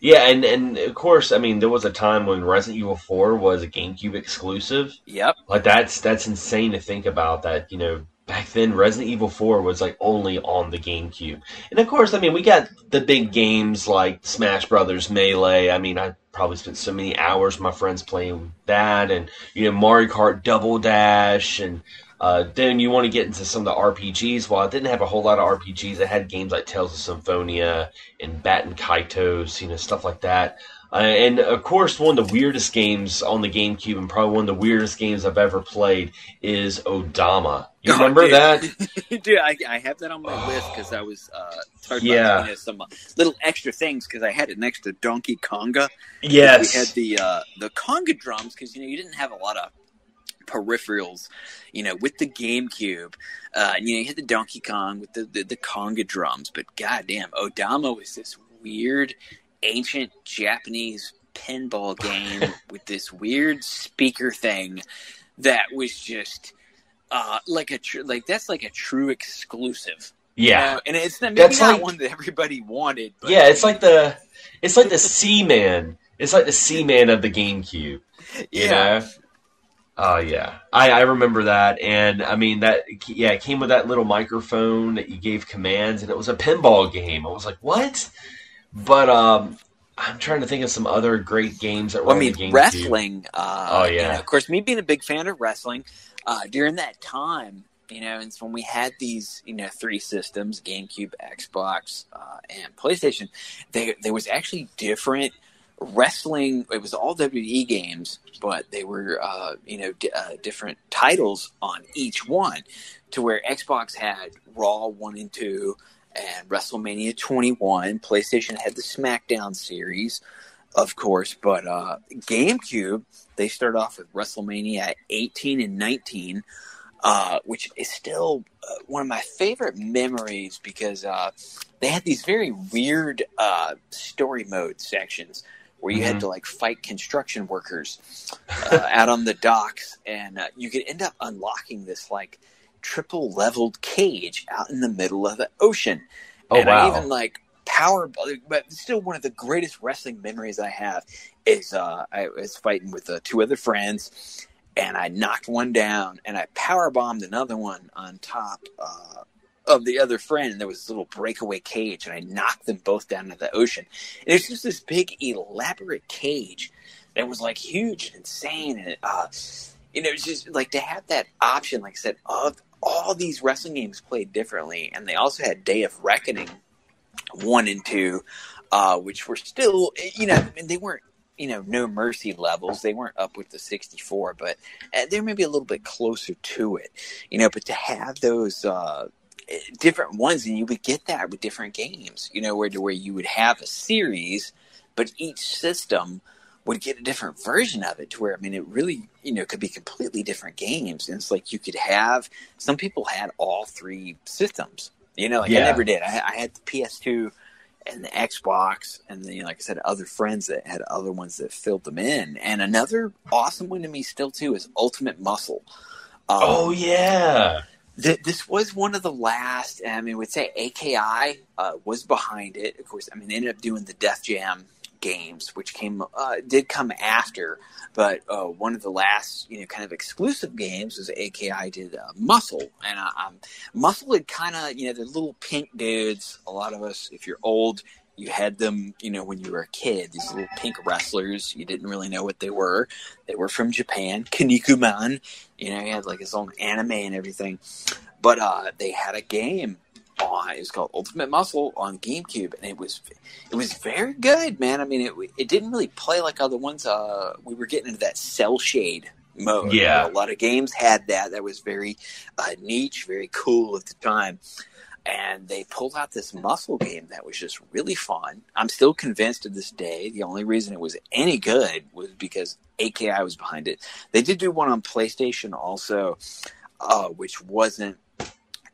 Speaker 2: yeah, and and of course, I mean, there was a time when Resident Evil Four was a GameCube exclusive.
Speaker 3: Yep.
Speaker 2: Like that's that's insane to think about. That you know back then Resident Evil Four was like only on the GameCube, and of course, I mean, we got the big games like Smash Brothers Melee. I mean, I probably spent so many hours with my friends playing that, and you know Mario Kart Double Dash, and uh, then you want to get into some of the RPGs. Well, it didn't have a whole lot of RPGs. It had games like Tales of Symphonia and Baten Kaitos, you know, stuff like that. Uh, and of course, one of the weirdest games on the GameCube, and probably one of the weirdest games I've ever played, is Odama. You
Speaker 3: Oh,
Speaker 2: remember
Speaker 3: dude.
Speaker 2: that?
Speaker 3: Dude, I, I have that on my list because I was uh, talking
Speaker 2: Yeah.
Speaker 3: about some uh, little extra things because I had it next to Donkey Konga.
Speaker 2: Yes.
Speaker 3: we had the uh, the conga drums because you know you didn't have a lot of peripherals, you know, with the GameCube. Uh, you know, you had the Donkey Kong with the, the the conga drums, but goddamn, Odama is this weird, ancient Japanese pinball game with this weird speaker thing that was just. Uh, like a tr- like that's like a true exclusive,
Speaker 2: yeah.
Speaker 3: and it's not, maybe
Speaker 2: That's
Speaker 3: not
Speaker 2: like-
Speaker 3: one that everybody wanted. But
Speaker 2: Yeah, it's like the it's like the Seaman. It's like the Seaman of the GameCube. You
Speaker 3: yeah,
Speaker 2: know? Oh yeah, I, I remember that, and I mean that. Yeah, it came with that little microphone that you gave commands, and it was a pinball game. I was like, what? But um, I'm trying to think of some other great games that were
Speaker 3: Well, I mean, wrestling. Uh,
Speaker 2: Oh,
Speaker 3: you
Speaker 2: yeah.
Speaker 3: know, of course, me being a big fan of wrestling, uh, during that time, you know, and it's when we had these, you know, three systems: GameCube, Xbox, uh, and PlayStation. There, there was actually different wrestling. It was all WWE games, but they were uh, you know d- uh, different titles on each one. To where Xbox had Raw one and two, and WrestleMania 21. PlayStation had the SmackDown series, of course, but uh, GameCube they started off with WrestleMania 18 and 19. Uh, which is still uh, one of my favorite memories because uh, they had these very weird uh, story mode sections where you mm-hmm. had to like fight construction workers uh, out on the docks, and uh, you could end up unlocking this like triple leveled cage out in the middle of the ocean.
Speaker 2: Oh
Speaker 3: and
Speaker 2: wow!
Speaker 3: I even like power, but still one of the greatest wrestling memories I have is uh, I was fighting with uh, two other friends, and I knocked one down, and I power bombed another one on top uh, of the other friend, and there was this little breakaway cage, and I knocked them both down into the ocean. And it's just this big, elaborate cage that was like huge and insane, and uh, you know, it's just like to have that option, like I said, of all these wrestling games played differently, and they also had Day of Reckoning one and two, uh, which were still, you know, I mean, they weren't, you know, no mercy levels. They weren't up with the 64, but uh, they're maybe a little bit closer to it, you know. But to have those uh, different ones, and you would get that with different games, you know, where to where you would have a series, but each system would get a different version of it to where I mean it really you know could be completely different games. And it's like you could have some people had all three systems you know like yeah. I never did. I, I, had the PS2 and the Xbox and then like I said other friends that had other ones that filled them in. And another awesome one to me still too is Ultimate Muscle.
Speaker 2: Um, oh yeah
Speaker 3: th- this was one of the last I mean would say AKI uh, was behind it of course I mean they ended up doing the Def Jam games, which came uh, did come after, but uh, one of the last you know kind of exclusive games was AKI did uh, Muscle, and uh, um, Muscle had kind of you know the little pink dudes. A lot of us, if you're old, you had them, you know, when you were a kid. These little pink wrestlers. You didn't really know what they were. They were from Japan. Kinnikuman. You know, he had like his own anime and everything. But uh, they had a game on. It was called Ultimate Muscle on GameCube, and it was it was very good, man. I mean, it it didn't really play like other ones. Uh, we were getting into that cell shade mode.
Speaker 2: Yeah,
Speaker 3: a lot of games had that. That was very uh, niche, very cool at the time. And they pulled out this muscle game that was just really fun. I'm still convinced to this day the only reason it was any good was because AKI was behind it. They did do one on PlayStation also, uh, which wasn't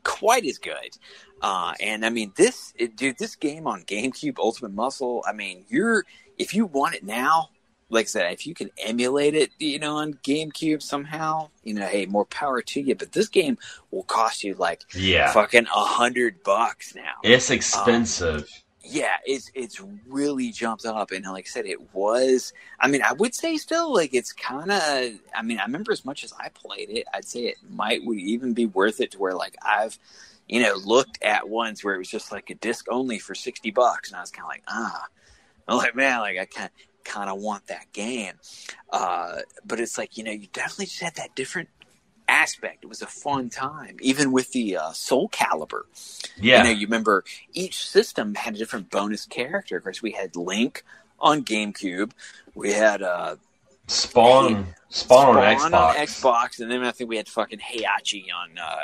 Speaker 3: quite as good. Uh, and I mean, this, it, dude, this game on GameCube, Ultimate Muscle. I mean, you're if you want it now, like I said, if you can emulate it, you know, on GameCube somehow, you know, hey, more power to you. But this game will cost you like
Speaker 2: yeah,
Speaker 3: fucking a hundred bucks now.
Speaker 2: It's expensive. Um,
Speaker 3: yeah, it's it's really jumped up, and like I said, it was. I mean, I would say still like it's kind of. I mean, I remember as much as I played it, I'd say it might would even be worth it to where like I've you know, looked at ones where it was just like a disc only for 60 bucks. And I was kind of like, ah, I'm like, man, like I kind kind of want that game. Uh, but it's like, you know, you definitely just had that different aspect. It was a fun time, even with the uh, Soul Calibur.
Speaker 2: Yeah.
Speaker 3: You know, you remember each system had a different bonus character. Of course, we had Link on GameCube. We had uh,
Speaker 2: Spawn, Spawn, Spawn on Xbox. on
Speaker 3: Xbox, and then I think we had fucking Heihachi on uh,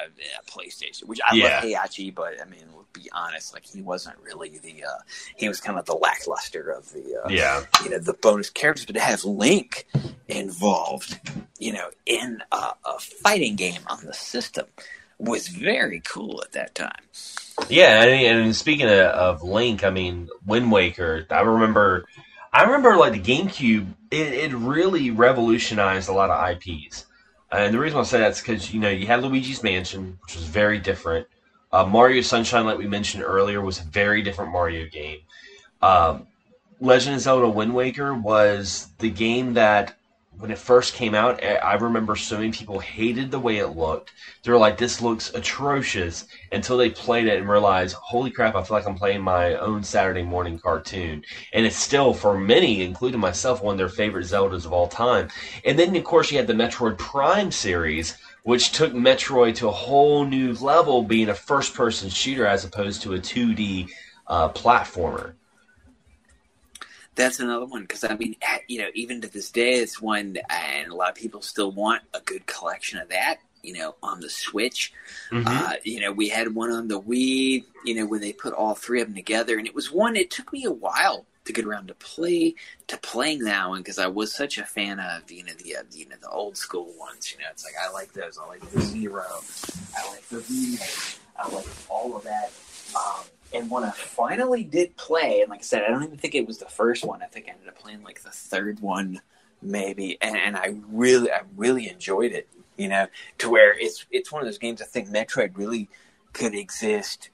Speaker 3: PlayStation, which I yeah. love Heihachi, but I mean, we'll be honest, like he wasn't really the uh, he was kind of the lackluster of the uh,
Speaker 2: yeah,
Speaker 3: you know, the bonus characters, but to have Link involved, you know, in a, a fighting game on the system was very cool at that time.
Speaker 2: Yeah, and speaking of, of Link, I mean, Wind Waker, I remember I remember like the GameCube, it, it really revolutionized a lot of IPs. And the reason I say that's because you know you had Luigi's Mansion, which was very different. Uh, Mario Sunshine, like we mentioned earlier, was a very different Mario game. Um, Legend of Zelda: Wind Waker was the game that when it first came out, I remember so many people hated the way it looked. They were like, "This looks atrocious," until they played it and realized, "Holy crap! I feel like I'm playing my own Saturday morning cartoon." And it's still, for many, including myself, one of their favorite Zeldas of all time. And then, of course, you had the Metroid Prime series, which took Metroid to a whole new level, being a first-person shooter as opposed to a 2D uh, platformer
Speaker 3: That's another one because I mean, you know, even to this day, it's one, and a lot of people still want a good collection of that. You know, on the Switch, mm-hmm. uh, you know, we had one on the Wii. You know, where they put all three of them together, and it was one. It took me a while to get around to play to playing that one because I was such a fan of you know the uh, you know the old school ones. You know, it's like I like those. I like the Zero. I like the remake. I like all of that. Um, and when I finally did play, and like I said, I don't even think it was the first one. I think I ended up playing like the third one, maybe. And, and I really, I really enjoyed it. You know, to where it's it's one of those games. I think Metroid really could exist.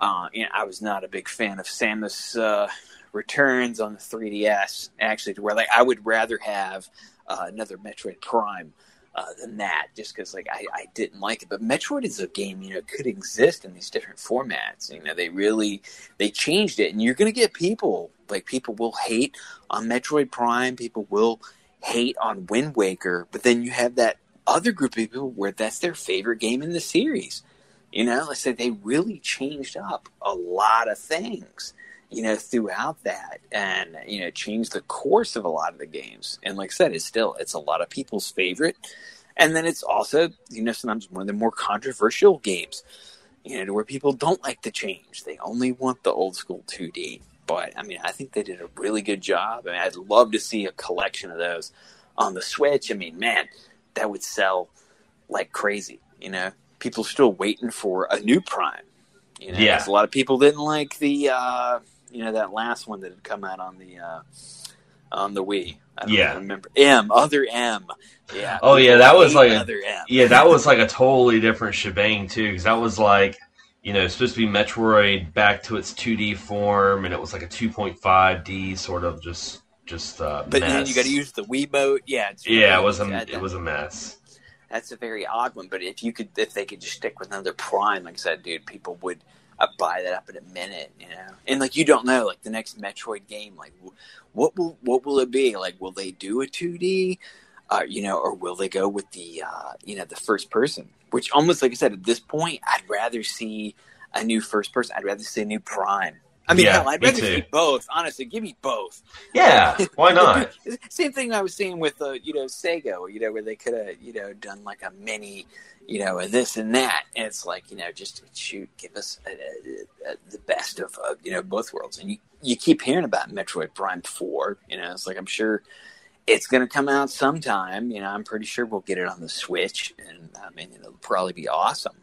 Speaker 3: Uh, you know, I was not a big fan of Samus uh, Returns on the 3DS. Actually, to where like I would rather have uh, another Metroid Prime uh, than that, just because like I, I didn't like it. But Metroid is a game you know could exist in these different formats. You know they really they changed it, and you're gonna get people like people will hate on Metroid Prime, people will hate on Wind Waker, but then you have that other group of people where that's their favorite game in the series. You know, I said they really changed up a lot of things you know, throughout that and, you know, changed the course of a lot of the games. And like I said, it's still, it's a lot of people's favorite. And then it's also, you know, sometimes one of the more controversial games, you know, to where people don't like the change. They only want the old school 2D. But I mean, I think they did a really good job. I mean, I'd love to see a collection of those on the Switch. I mean, man, that would sell like crazy. You know, people still waiting for a new Prime. You know, yeah. a lot of people didn't like the uh, you know that last one that had come out on the uh, on the Wii. I don't yeah. remember M other M. Yeah.
Speaker 2: Oh yeah, that was like other a, yeah, that was like a totally different shebang too, because that was like you know supposed to be Metroid back to its 2D form, and it was like a 2.5D sort of just just. Uh,
Speaker 3: but
Speaker 2: mess.
Speaker 3: then you got to use the Wii Wiimote. Yeah.
Speaker 2: yeah, it was a it was a mess.
Speaker 3: That's a very odd one, but if you could, if they could just stick with another Prime, like I said, dude, people would I buy that up in a minute, you know. And like you don't know, like the next Metroid game, like what will what will it be? Like, will they do a two D, uh, you know, or will they go with the uh, you know the first person? Which almost like I said, at this point, I'd rather see a new first person. I'd rather see a new Prime. I mean, yeah, hell, I'd rather see both. Honestly, give me both.
Speaker 2: Yeah, why not?
Speaker 3: Same thing I was saying with uh, you know Sega, you know, where they could have you know done like a mini you know, this and that. And it's like, you know, just shoot, give us a, a, a, the best of, uh, you know, both worlds. And you, you keep hearing about Metroid Prime 4, you know, it's like, I'm sure it's going to come out sometime. You know, I'm pretty sure we'll get it on the Switch. And I mean, it'll probably be awesome.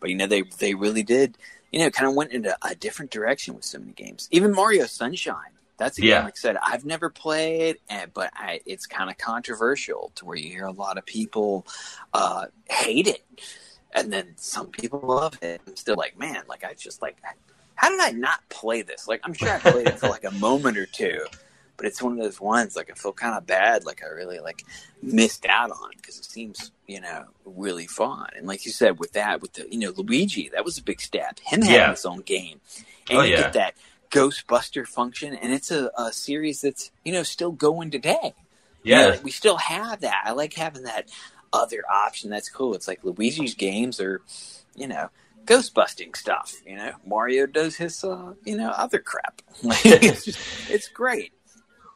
Speaker 3: But, you know, they, they really did, you know, kind of went into a different direction with so many games. Even Mario Sunshine that's a yeah. game, like I said, I've never played, and, but I, it's kind of controversial to where you hear a lot of people uh, hate it, and then some people love it. I'm still like, man, like I just like, how did I not play this? Like I'm sure I played it for like a moment or two, but it's one of those ones like I feel kind of bad, like I really like missed out on because it seems you know really fun. And like you said, with that, with the you know Luigi, that was a big step. Him having yeah. his own game, and oh, you yeah. get that Ghostbuster function, and it's a, a series that's you know still going today.
Speaker 2: Yeah, you
Speaker 3: know, like we still have that. I like having that other option. That's cool. It's like Luigi's games are, you know, ghostbusting stuff. You know, Mario does his, uh, you know, other crap. it's just, it's great.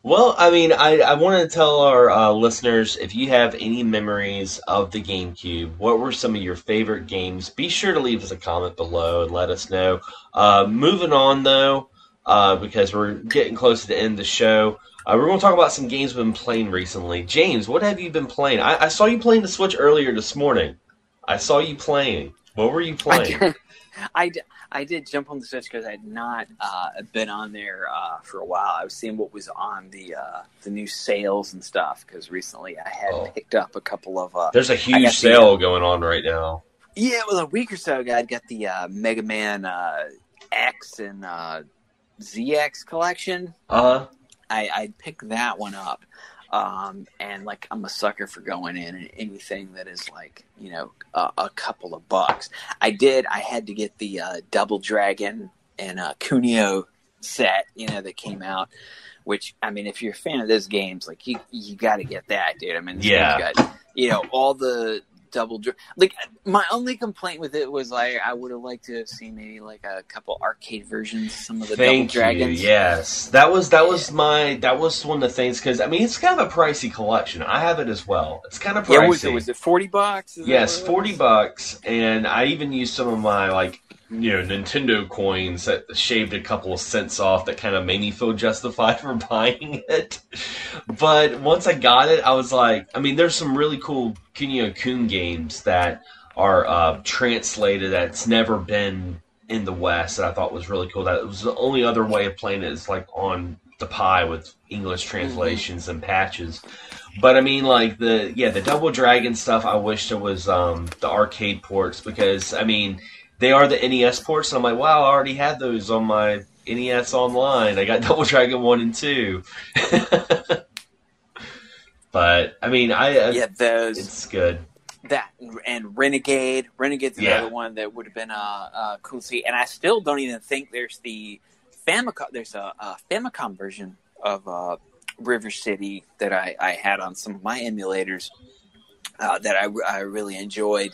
Speaker 2: Well, I mean, I, I want to tell our uh, listeners if you have any memories of the GameCube, what were some of your favorite games? Be sure to leave us a comment below and let us know. Uh, moving on, though, uh, because we're getting close to the end of the show. Uh, we're going to talk about some games we've been playing recently. James, what have you been playing? I, I saw you playing the Switch earlier this morning. I saw you playing. What were you playing?
Speaker 3: I I I did jump on the Switch because I had not uh, been on there uh, for a while. I was seeing what was on the uh, the new sales and stuff because recently I had oh. picked up a couple of. Uh,
Speaker 2: There's a huge sale the, going on right now.
Speaker 3: Yeah, well, a week or so ago, I got the uh, Mega Man X and ZX collection.
Speaker 2: Uh huh.
Speaker 3: I I picked that one up. Um, and like I'm a sucker for going in and anything that is like you know a, a couple of bucks. I did. I had to get the uh, Double Dragon and uh, Kunio set, you know, that came out. Which I mean, if you're a fan of those games, like you you got to get that, dude. I mean,
Speaker 2: yeah,
Speaker 3: got you know all the double dra- like my only complaint with it was like I would have liked to have seen maybe like a couple arcade versions, some of the
Speaker 2: Thank
Speaker 3: double dragons.
Speaker 2: you. Yes, that was that was my that was one of the things because I mean it's kind of a pricey collection. I have it as well. It's kind of pricey.
Speaker 3: Yeah, was it was it forty bucks? Is
Speaker 2: Yes, forty bucks, and I even used some of my like you know Nintendo coins that shaved a couple of cents off that kind of made me feel justified for buying it. But once I got it, I was like, I mean, there's some really cool Kunio Kun games that are uh, translated that's never been in the West that I thought was really cool. That it was the only other way of playing it is like on the Pi with English translations and patches. But I mean, like the yeah, the Double Dragon stuff. I wish there was um, the arcade ports because I mean, they are the NES ports, and I'm like, wow, I already had those on my NES Online. I got Double Dragon one and two. but I mean, I uh,
Speaker 3: Yeah, those
Speaker 2: it's good.
Speaker 3: that and Renegade. Renegade's
Speaker 2: Yeah.
Speaker 3: another one that would have been uh, uh, cool to see. And I still don't even think there's the Famicom. There's a, a Famicom version of uh, River City that I, I had on some of my emulators uh, that I, I really enjoyed,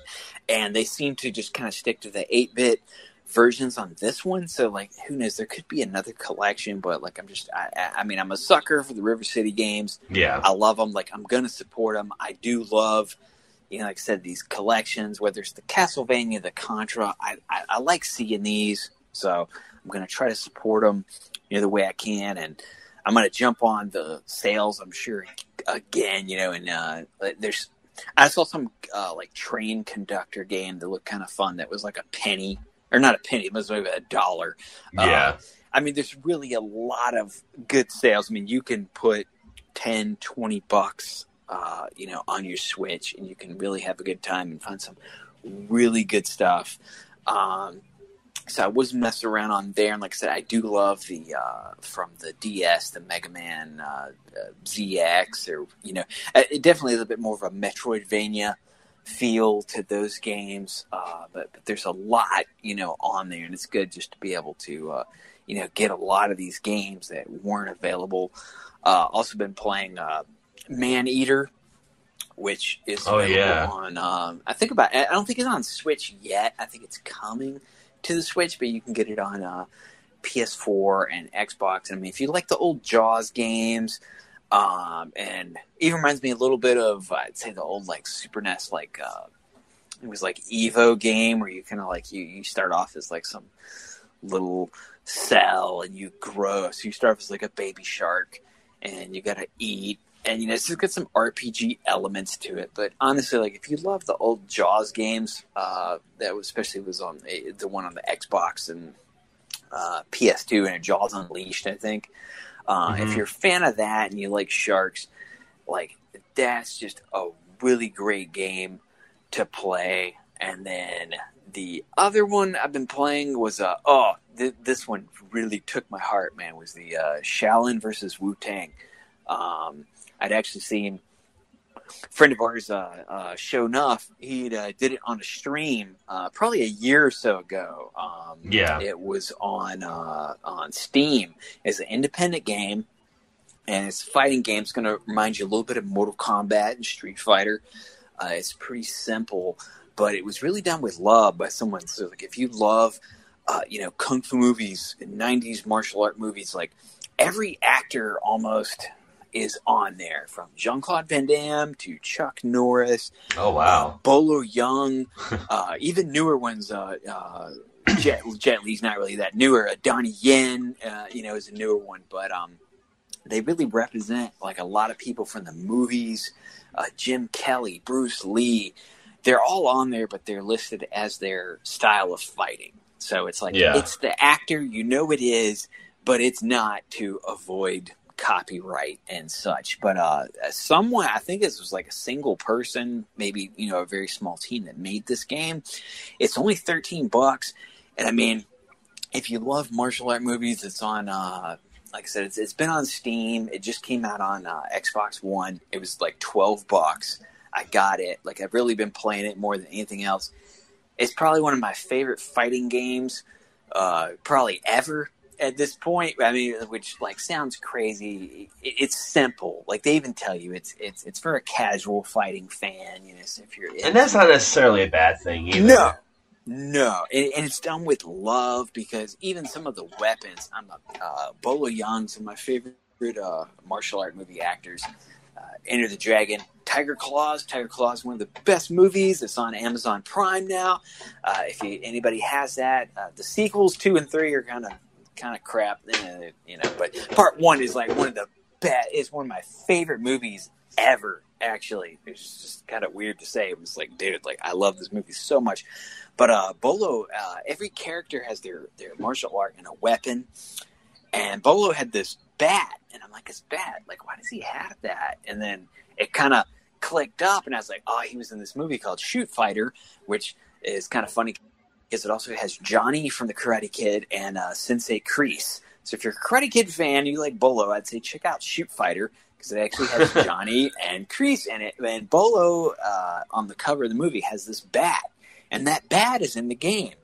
Speaker 3: and they seem to just kind of stick to the eight bit versions on this one. So like, who knows? There could be another collection, but like, I'm just I, I- mean, I'm a sucker for the River City games.
Speaker 2: Yeah,
Speaker 3: I love them. Like I'm gonna support them. I do love, you know, like I said, these collections. Whether it's the Castlevania, the Contra, I, I, I like seeing these. So I'm gonna try to support them, you know, the way I can, and I'm gonna jump on the sales. I'm sure again, you know, and uh, there's. I saw some uh, like train conductor game that looked kind of fun. That was like a penny, or not a penny. It was maybe a dollar. Uh,
Speaker 2: yeah,
Speaker 3: I mean, there's really a lot of good sales. I mean, you can put 10, 20 bucks, uh, you know, on your Switch, and you can really have a good time and find some really good stuff. Um, so I was messing around on there, and like I said, I do love the uh, from the DS, the Mega Man uh, uh, ZX, or you know, uh, it definitely is a bit more of a Metroidvania feel to those games. Uh, but, but there's a lot, you know, on there, and it's good just to be able to, uh, you know, get a lot of these games that weren't available. Uh, also been playing uh, Maneater, which is
Speaker 2: Oh, yeah.
Speaker 3: on. Um, I think about. I don't think it's on Switch yet. I think it's coming to the Switch, but you can get it on uh, PS4 and Xbox. And I mean, if you like the old Jaws games, um, and even reminds me a little bit of I'd say the old like Super NES, like uh, it was like Evo game where you kind of like you you start off as like some little cell and you grow. So you start off as like a baby shark, and you gotta eat. And you know, it's just got some RPG elements to it. But honestly, like if you love the old Jaws games, uh, that was especially was on the, the one on the Xbox and uh, PS2 and Jaws Unleashed, I think. Uh, If
Speaker 2: Mhm.
Speaker 3: you're a fan of that and you like sharks, like that's just a really great game to play. And then the other one I've been playing was uh oh th- this one really took my heart, man. Was the uh, Shaolin versus Wu Tang. Um, I'd actually seen friend of ours, uh, uh, Show Nuff. He uh, did it on a stream uh, probably a year or so ago. Um,
Speaker 2: Yeah.
Speaker 3: it was on uh, on Steam. It's an independent game, and it's a fighting game. It's going to remind you a little bit of Mortal Kombat and Street Fighter. Uh, it's pretty simple, but it was really done with love by someone. So, like, if you love, uh, you know, kung fu movies, '90s martial art movies, like every actor almost is on there, from Jean Claude Van Damme to Chuck Norris,
Speaker 2: oh wow,
Speaker 3: Bolo Yeung, uh, even newer ones. Uh, uh, Jet, Jet Li's not really that newer. Uh, Donnie Yen, uh, you know, is a newer one, but um, they really represent like a lot of people from the movies. Uh, Jim Kelly, Bruce Lee, they're all on there, but they're listed as their style of fighting. So it's like
Speaker 2: Yeah.
Speaker 3: it's the actor, you know it is, but it's not to avoid copyright and such. But uh, someone, I think this was like a single person, maybe you know a very small team that made this game. It's only thirteen bucks, and I mean, if you love martial art movies, it's on. Uh, like I said, it's, it's been on Steam. It just came out on uh, Xbox One. It was like twelve bucks. I got it. Like I've really been playing it more than anything else. It's probably one of my favorite fighting games, uh, probably ever. At this point, I mean, which like sounds crazy. It, it's simple. Like they even tell you it's it's it's for a casual fighting fan. You know, so if you're
Speaker 2: and that's not necessarily a bad thing. Either.
Speaker 3: No, no, and, and, it's done with love because even some of the weapons. I'm a uh, Bolo of my favorite uh, martial art movie actors. Uh, Enter the Dragon, Tiger Claws. Tiger Claws is one of the best movies. It's on Amazon Prime now. Uh, if you, anybody has that, uh, the sequels two and three are kind of kind of crap, eh, you know. But part one is like one of the best. It's one of my favorite movies ever. Actually, it's just kind of weird to say. It was like, dude, like I love this movie so much. But uh, Bolo, uh, every character has their their martial art and a weapon. And Bolo had this bat, and I'm like, it's bat. Like, why does he have that? And then it kind of clicked up, and I was like, oh, he was in this movie called Shoot Fighter, which is kind of funny because it also has Johnny from the Karate Kid and uh, Sensei Kreese. So if you're a Karate Kid fan, you like Bolo, I'd say check out Shoot Fighter because it actually has Johnny and Kreese in it. And Bolo uh, on the cover of the movie has this bat, and that bat is in the game.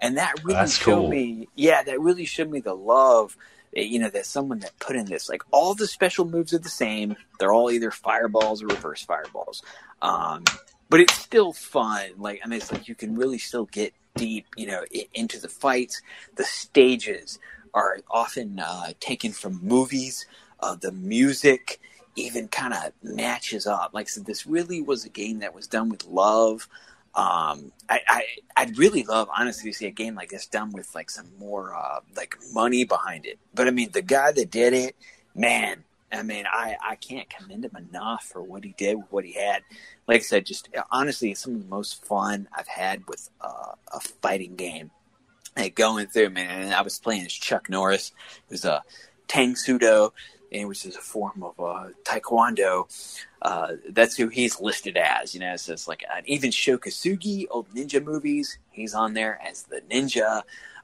Speaker 3: And that really showed
Speaker 2: cool.
Speaker 3: me, yeah, that really showed me the love you know, that someone that put in this. Like all the special moves are the same. They're all either fireballs or reverse fireballs. Um, but it's still fun. Like I mean, it's like you can really still get deep, you know, into the fights. The stages are often uh, taken from movies. Uh, the music even kind of matches up. Like I said, this really was a game that was done with love. Um, I, I I'd really love honestly to see a game like this done with like some more uh, like money behind it. But I mean, the guy that did it, man. I mean, I, I can't commend him enough for what he did what he had. Like I said, just honestly, some of the most fun I've had with uh, a fighting game. Like going through, man, and I was playing as Chuck Norris. Was a Tang Soo Do, which is a form of uh, Taekwondo. Uh, that's who he's listed as. You know, so it's like uh, even Sho Kosugi, old ninja movies. He's on there as the ninja.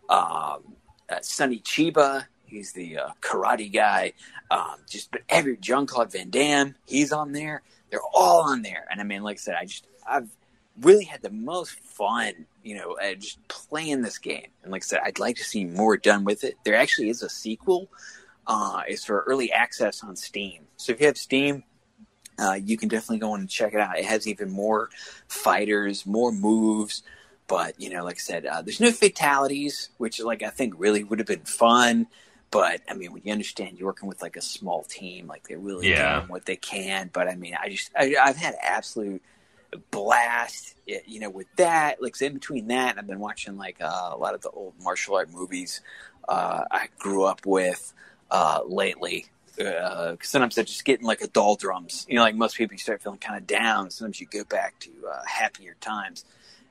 Speaker 3: Um, uh, Sonny Chiba, he's the uh, karate guy. Um, just but every Jean Claude Van Damme, he's on there. They're all on there, and I mean, like I said, I just I've really had the most fun, you know, uh, just playing this game. And like I said, I'd like to see more done with it. There actually is a sequel. Uh, it's for early access on Steam. So if you have Steam, uh, you can definitely go and check it out. It has even more fighters, more moves. But you know, like I said, uh, there's no fatalities, which like I think really would have been fun. But I mean, when you understand you're working with like a small team, like they're really
Speaker 2: Yeah.
Speaker 3: doing what they can. But I mean, I just I, I've had absolute blast, you know, with that. Like in between that, I've been watching like uh, a lot of the old martial art movies uh, I grew up with uh, lately. Uh, 'cause sometimes I just get in like a doldrums. You know, like most people, you start feeling kind of down. Sometimes you go back to uh, happier times.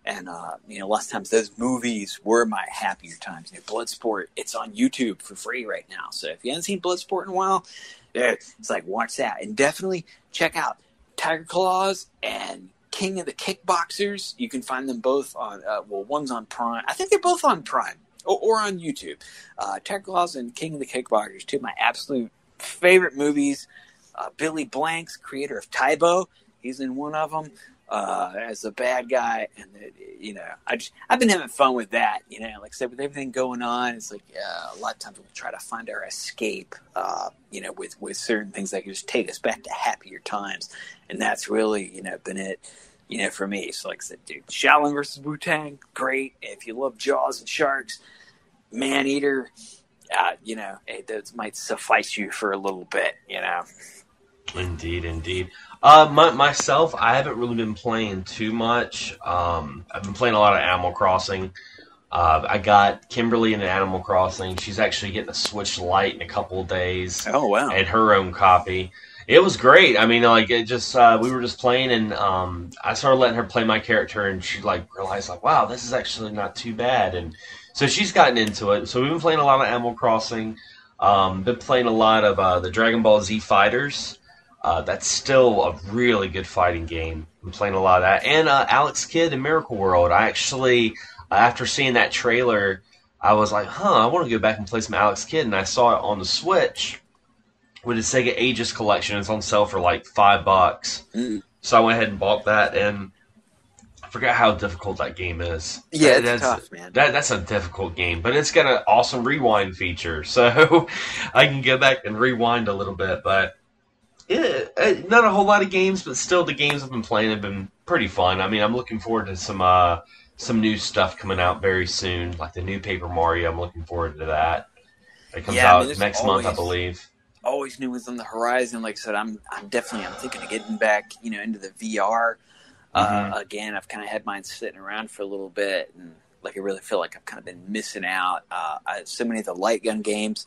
Speaker 3: And uh, you know, lots of times those movies were my happier times. You know, Bloodsport, it's on YouTube for free right now. So if you haven't seen Bloodsport in a while, it's like watch that and definitely check out Tiger Claws and King of the Kickboxers. You can find them both on uh, well, one's on Prime. I think they're both on Prime or, or on YouTube. Uh, Tiger Claws and King of the Kickboxers, two of my absolute favorite movies. Uh, Billy Blanks, creator of Tae Bo, he's in one of them uh, as a bad guy, and you know, I just I've been having fun with that. You know, like I said, with everything going on, it's like uh, a lot of times we'll try to find our escape. Uh, you know, with with certain things that can just take us back to happier times, and that's really you know been it. You know, for me, so like I said, dude, Shaolin versus Wu Tang, great. If you love Jaws and sharks, Maneater, uh, you know, it, those might suffice you for a little bit. You know,
Speaker 2: Indeed, indeed. Uh, my, myself, I haven't really been playing too much. Um, I've been playing a lot of Animal Crossing. Uh, I got Kimberly in Animal Crossing. She's actually getting a Switch Lite in a couple of days
Speaker 3: oh wow,
Speaker 2: and her own copy. It was great. I mean, like it just uh, we were just playing, and um, I started letting her play my character, and she like realized like, wow, this is actually not too bad, and so she's gotten into it. So we've been playing a lot of Animal Crossing. Um, been playing a lot of uh, the Dragon Ball Z Fighters. Uh, that's still a really good fighting game. I'm playing a lot of that, and uh, Alex Kidd in Miracle World. I actually, uh, after seeing that trailer, I was like, huh, I want to go back and play some Alex Kidd, and I saw it on the Switch with the Sega Ages collection. It's on sale for like five bucks.
Speaker 3: Mm.
Speaker 2: So I went ahead and bought that, and I forgot how difficult that game is.
Speaker 3: Yeah,
Speaker 2: That-
Speaker 3: it's tough, man.
Speaker 2: That, that's a difficult game, but it's got an awesome rewind feature, so I can go back and rewind a little bit. But yeah, uh, not a whole lot of games, but still, the games I've been playing have been pretty fun. I mean, I'm looking forward to some uh, some new stuff coming out very soon, like the new Paper Mario. I'm looking forward to that. It comes
Speaker 3: Yeah, I
Speaker 2: out
Speaker 3: mean, there's
Speaker 2: next month, I believe.
Speaker 3: always new was on the horizon. Like I said, I'm I'm definitely I'm thinking of getting back, you know, into the VR. Uh,
Speaker 2: Mhm.
Speaker 3: again, I've kind of had mine sitting around for a little bit, and like I really feel like I've kind of been missing out. Uh, I, so many of the light gun games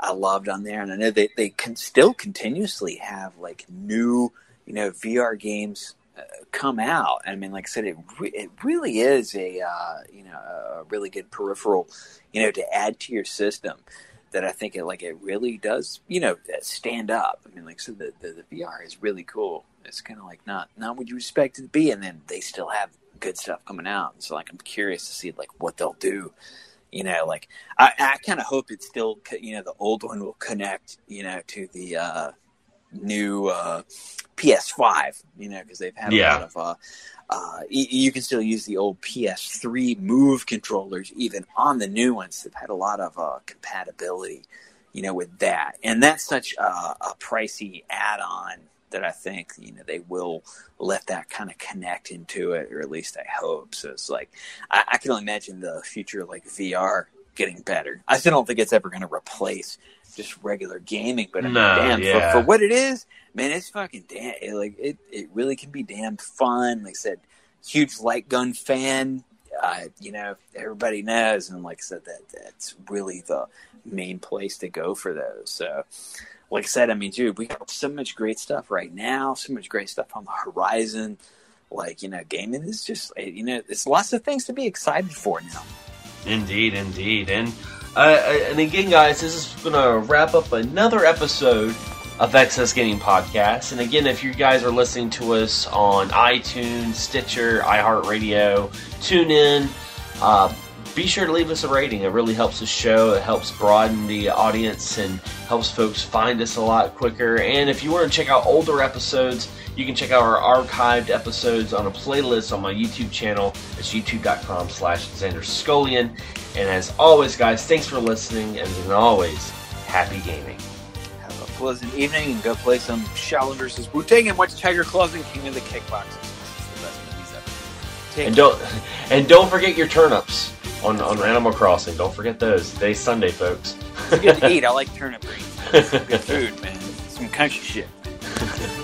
Speaker 3: I loved on there, and I know they they can still continuously have like new, you know, VR games uh, come out. I mean, like I said, it re- it really is a uh, you know a really good peripheral, you know, to add to your system that I think it like it really does, you know, stand up. I mean, like so the the, the VR is really cool. It's kind of like not not what you expect it to be, and then they still have good stuff coming out. So like I'm curious to see like what they'll do. You know, like I, I kind of hope it still you know, the old one will connect, you know, to the uh, new uh, PS5. You know, because they've had
Speaker 2: Yeah.
Speaker 3: a lot of. Uh, uh, you can still use the old PS3 Move controllers even on the new ones. They've had a lot of uh, compatibility, you know, with that, and that's such a, a pricey add-on that I think you know they will let that kind of connect into it, or at least I hope. So it's like I, I can only imagine the future like VR getting better. I still don't think it's ever going to replace just regular gaming, but I mean,
Speaker 2: No,
Speaker 3: damn,
Speaker 2: yeah.
Speaker 3: for, for what it is, man, it's fucking damn. It, like it, it really can be damn fun. Like I said, huge light gun fan. Uh, you know, everybody knows, and like I said, that that's really the main place to go for those. So, like I said, I mean, dude, we got so much great stuff right now, so much great stuff on the horizon. Like you know, gaming is just you know, it's lots of things to be excited for now.
Speaker 2: Indeed, indeed, and uh, and again, guys, this is gonna wrap up another episode of Excess Gaming Podcast. And again, if you guys are listening to us on iTunes, Stitcher, iHeartRadio, TuneIn, uh, be sure to leave us a rating. It really helps the show. It helps broaden the audience and helps folks find us a lot quicker. And if you want to check out older episodes, you can check out our archived episodes on a playlist on my YouTube channel. It's youtube.com slash Xander Scolian. And as always, guys, thanks for listening. And as always, happy gaming.
Speaker 3: Have a pleasant evening and go play some Shaolin versus Wu Tang and watch Tiger Claws and King of the Kickboxers. It's the best movies ever. Take
Speaker 2: And don't and don't forget your turnips on, on Animal Crossing. Don't forget those. Today's Sunday, folks.
Speaker 3: It's good to eat. I like turnip greens. Good food, man. Some country shit.